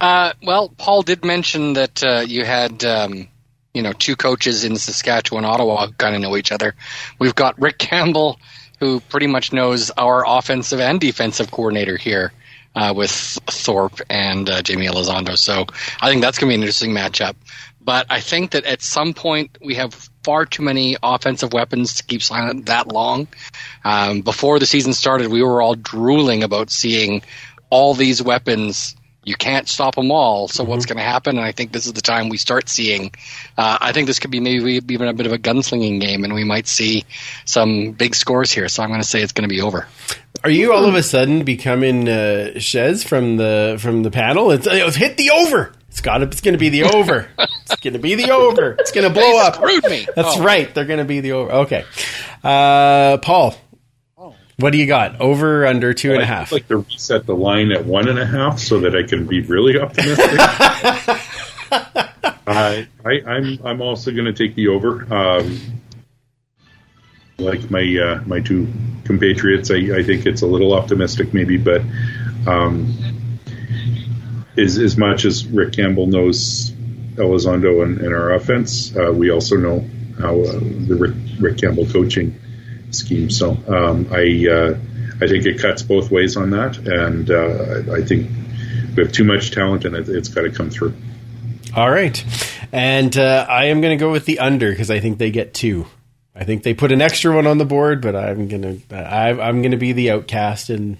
Uh, well, Paul did mention that uh, you had, um, you know, two coaches in Saskatchewan, Ottawa, who kind of know each other. We've got Rick Campbell, who pretty much knows our offensive and defensive coordinator here uh, with Thorpe and uh, Jaime Elizondo. So I think that's going to be an interesting matchup. But I think that at some point we have far too many offensive weapons to keep silent that long. Um, before the season started, we were all drooling about seeing all these weapons. You can't stop them all. So what's going to happen? And I think this is the time we start seeing. Uh, I think this could be maybe even a bit of a gunslinging game, and we might see some big scores here. So I'm going to say it's going to be over. Are you all of a sudden becoming uh, Shez from the from the panel? It's, it's hit the over. It's got. It's going to [LAUGHS] be the over. it's going to be the over. It's going to blow up. screwed me. That's Oh. right. They're going to be the over. Okay, uh, Paul. What do you got? Over under two and a half. I'd like to reset the line at one and a half so that I can be really optimistic. [LAUGHS] I, I, I'm I'm also going to take the over. Um, like my uh, my two compatriots, I, I think it's a little optimistic, maybe, but um, as as much as Rick Campbell knows Elizondo and, and our offense, uh, we also know how uh, the Rick, Rick Campbell coaching scheme. So um, I uh, I think it cuts both ways on that, and uh, I I think we have too much talent, and it, it's got to come through. All right, and uh, I am going to go with the under because I think they get two. I think they put an extra one on the board, but I'm gonna I, I'm gonna be the outcast and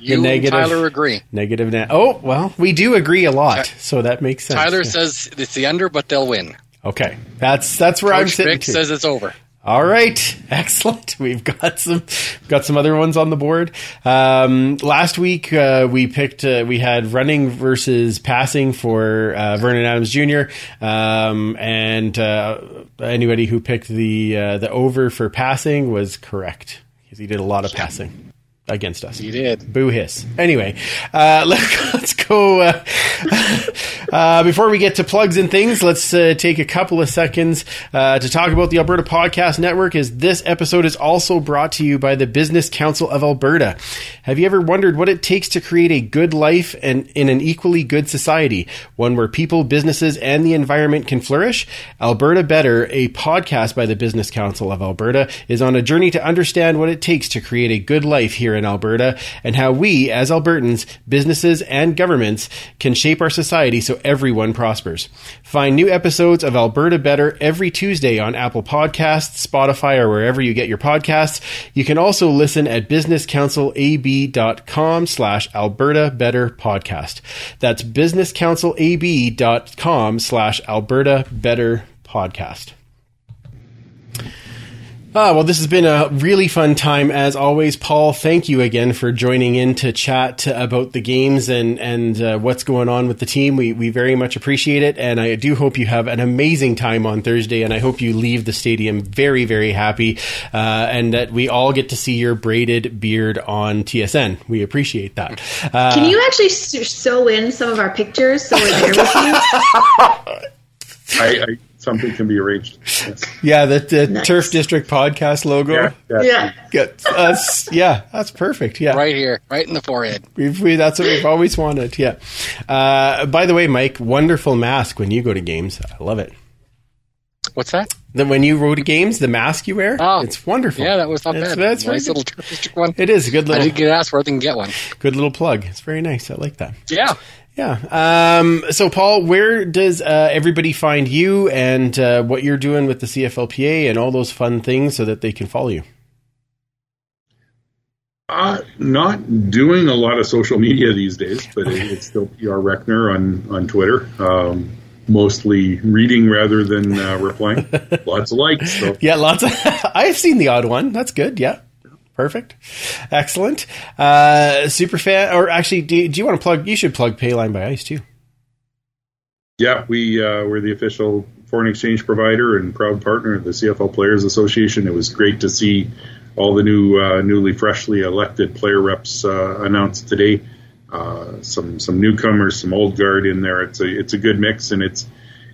You and negative- Tyler agree. Negative net. Oh, well, we do agree a lot, so that makes sense. Tyler Yeah. says it's the under, but they'll win. Okay, that's that's where I'm Coach sitting. Vic too. says it's over. All right, [LAUGHS] excellent. We've got some got some other ones on the board. Um, last week uh, we picked uh, we had running versus passing for uh, Vernon Adams Jr. Um, and uh, anybody who picked the uh, the over for passing was correct because he did a lot of passing against us. He did. Boo hiss. Anyway, uh, let, [LAUGHS] let's go. Uh, [LAUGHS] uh, before we get to plugs and things, let's uh, take a couple of seconds uh, to talk about the Alberta Podcast Network. As this episode is also brought to you by the Business Council of Alberta. Have you ever wondered what it takes to create a good life and in an equally good society, one where people, businesses, and the environment can flourish? Alberta Better, a podcast by the Business Council of Alberta, is on a journey to understand what it takes to create a good life here in Alberta and how we, as Albertans, businesses, and governments, can shape our society so everyone prospers. Find new episodes of Alberta Better every Tuesday on Apple Podcasts, Spotify, or wherever you get your podcasts. You can also listen at businesscouncilab.com slash Alberta Better Podcast. That's businesscouncilab.com slash Alberta Better Podcast. Ah, well, this has been a really fun time as always. Paul, thank you again for joining in to chat about the games and and uh, what's going on with the team. We we very much appreciate it, and I do hope you have an amazing time on Thursday. And I hope you leave the stadium very very happy, uh, and that we all get to see your braided beard on TSN. We appreciate that. Uh, Can you actually sew in some of our pictures so we're there with you? [LAUGHS] I, I, something can be arranged. Yes. yeah, the, the Nice. Turf District podcast logo. Yeah, yeah. Yeah. Yeah, that's, yeah, that's perfect. Yeah, Right here, right in the forehead. We've, we, that's what we've always wanted. Yeah. Uh, by the way, Mike, wonderful mask when you go to games. I love it. What's that? The, when you go to games, the mask you wear, Oh. it's wonderful. Yeah, that was not It's- bad. That's very nice good. little Turf district one. It is a good I little, did get asked where they can get one. good little plug. It's very nice. I like that. Yeah. Yeah. Um, so, Paul, where does uh, everybody find you and uh, what you're doing with the CFLPA and all those fun things so that they can follow you? Uh, not doing a lot of social media these days, but it, it's still PR Reckner on, on Twitter. Um, mostly reading rather than uh, replying. [LAUGHS] Lots of likes. So. Yeah, lots of. [LAUGHS] I've seen the odd one. That's good. Yeah. Perfect. Excellent. Uh, super fan, or actually, do, do you want to plug? You should plug Payline by Ice too. Yeah, we uh, we're the official foreign exchange provider and proud partner of the CFL Players Association. It was great to see all the new uh, newly freshly elected player reps uh, announced today. Uh, some some newcomers, some old guard in there. It's a it's a good mix, and it's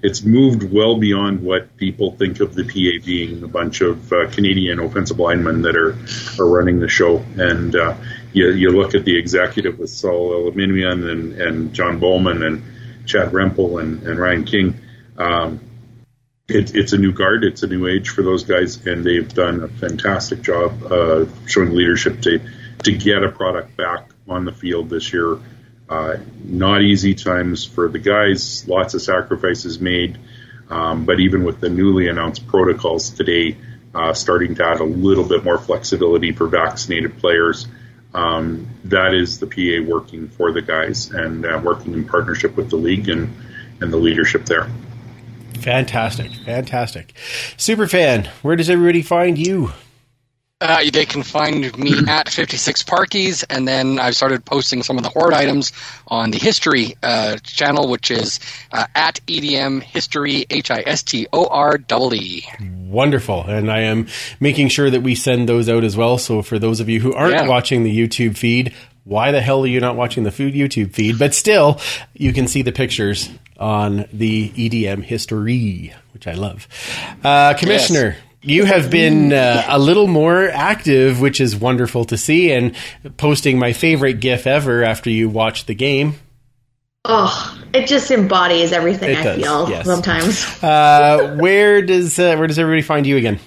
it's moved well beyond what people think of the PA being a bunch of uh, Canadian offensive linemen that are are running the show. And uh, you you look at the executive with Saul Elimimian and and John Bowman and Chad Rempel and, and Ryan King. Um, it, it's a new guard. It's a new age for those guys, and they've done a fantastic job uh, showing leadership to to get a product back on the field this year. Uh, not easy times for the guys. Lots of sacrifices made, um, but even with the newly announced protocols today, uh, starting to add a little bit more flexibility for vaccinated players. Um, that is the PA working for the guys and uh, working in partnership with the league and, and the leadership there. Fantastic, fantastic. Super fan, where does everybody find you? Uh, they can find me at 56 Parkies, and then I've started posting some of the hoard items on the History uh, channel, which is uh, at EDM History, H I S T O R E. Wonderful, and I am making sure that we send those out as well. So for those of you who aren't Yeah. watching the YouTube feed, why the hell are you not watching the food YouTube feed? But still, you can see the pictures on the EDM history, which I love. Uh, Commissioner, you have been uh, a little more active, which is wonderful to see, and posting my favorite GIF ever after you watch the game. Oh, it just embodies everything It I does, feel yes. sometimes. [LAUGHS] Uh, where does uh, where does everybody find you again?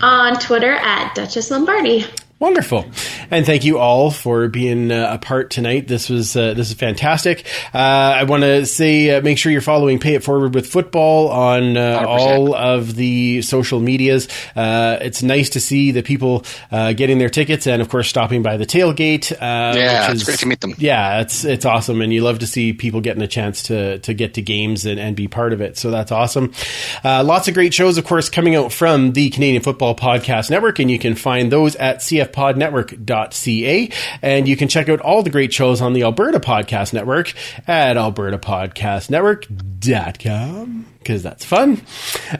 On Twitter at Duchess Lombardi. Wonderful, and thank you all for being uh, a part tonight. This was uh, this is fantastic. Uh, I want to say, uh, make sure you're following Pay It Forward with Football on uh, all of the social medias. Uh, it's nice to see the people uh, getting their tickets, and of course, stopping by the tailgate. Uh, Yeah, which it's great to meet them. Yeah, it's it's awesome, and you love to see people getting a chance to to get to games and, and be part of it. So that's awesome. Uh, lots of great shows, of course, coming out from the Canadian Football Podcast Network, and you can find those at cfpodnetwork.ca, and you can check out all the great shows on the Alberta Podcast Network at albertapodcastnetwork.com because that's fun.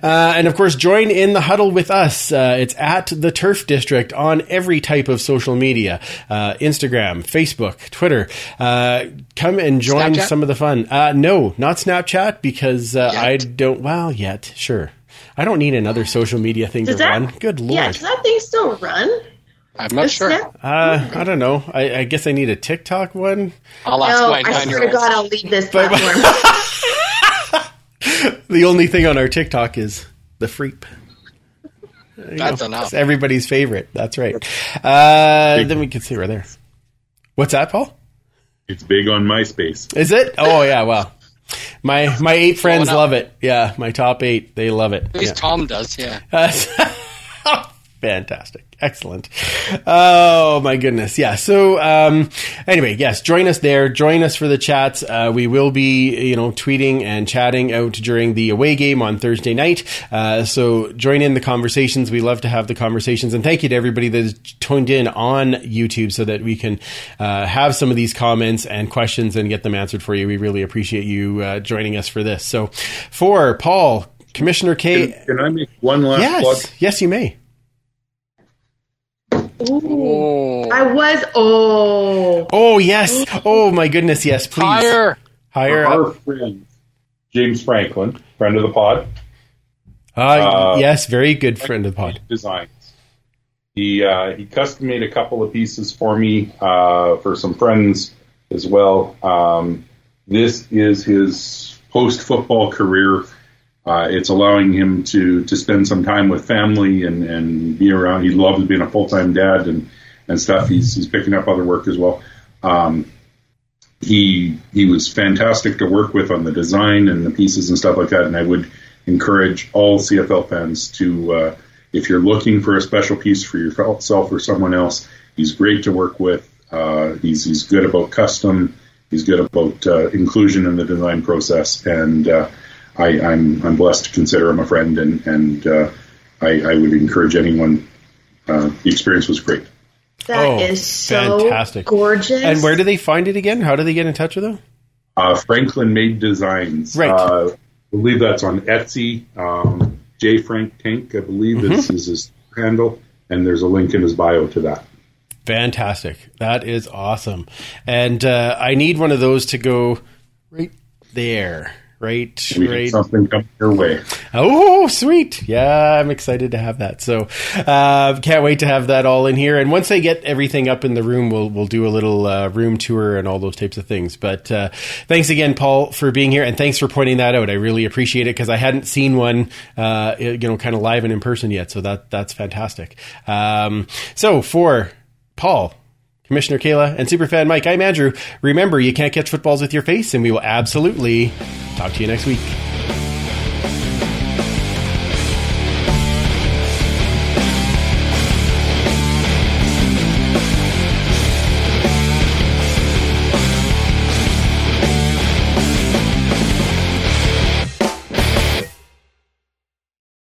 Uh, and of course, join in the huddle with us. Uh, it's at the Turf District on every type of social media uh, Instagram, Facebook, Twitter. Uh, come and join Snapchat? some of the fun. Uh, no, not Snapchat because uh, I don't, well, yet, sure. I don't need another social media thing Does to that? run. Good lord. Yeah, does that thing still run? I'm not sure. Uh, I don't know. I, I guess I need a TikTok one. I'll ask No, my I swear to. God, I'll leave this Bye-bye. platform. [LAUGHS] The only thing on our TikTok is the freep. That's go. enough. It's everybody's favorite. That's right. Uh, then we can see we're there. What's that, Paul? It's big on MySpace. Is it? Oh yeah. Well, my my eight friends love it. Yeah, my top eight, they love it. At least Yeah. Tom does, yeah. Uh, [LAUGHS] fantastic. Excellent. Oh my goodness. Yeah. So, um, anyway, yes, join us there. Join us for the chats. Uh, we will be, you know, tweeting and chatting out during the away game on Thursday night. Uh, so join in the conversations. We love to have the conversations. And thank you to everybody that is tuned in on YouTube so that we can, uh, have some of these comments and questions and get them answered for you. We really appreciate you, uh, joining us for this. So for Paul, Commissioner K, Can, can I make one last plug? yes, yes, you may. Oh, I was. Oh. Oh yes. Oh my goodness. Yes, please. higher. Higher Our up. friend James Franklin, friend of the pod, Uh, uh, yes, very good friend of the pod. designs. He uh, he custom made a couple of pieces for me uh, for some friends as well. Um, this is his post football career. Uh, it's allowing him to to spend some time with family and, and be around. He loves being a full time dad and and stuff. He's he's picking up other work as well. Um, he he was fantastic to work with on the design and the pieces and stuff like that. And I would encourage all CFL fans to, uh, if you're looking for a special piece for yourself or someone else, he's great to work with. Uh, he's he's good about custom. He's good about uh, inclusion in the design process, and I, I'm I'm blessed to consider him a friend, and and uh, I, I would encourage anyone. Uh, the experience was great. That is Oh, so fantastic. gorgeous. And where do they find it again? How do they get in touch with them? Uh, Franklin Made Designs. Right. Uh, I believe that's on Etsy. Um, J Frank Tank, I believe, Mm-hmm. is, is his handle, and there's a link in his bio to that. Fantastic. That is awesome. And uh, I need one of those to go right there. Right, We something coming your way. Oh, sweet. Yeah, I'm excited to have that. So, uh, can't wait to have that all in here. And once I get everything up in the room, we'll, we'll do a little, uh, room tour and all those types of things. But, uh, thanks again, Paul, for being here. And thanks for pointing that out. I really appreciate it because I hadn't seen one, uh, you know, kind of live and in person yet. So that, that's fantastic. Um, so for Paul, Commissioner Kayla, and Superfan Mike, I'm Andrew. Remember, you can't catch footballs with your face, and we will absolutely talk to you next week.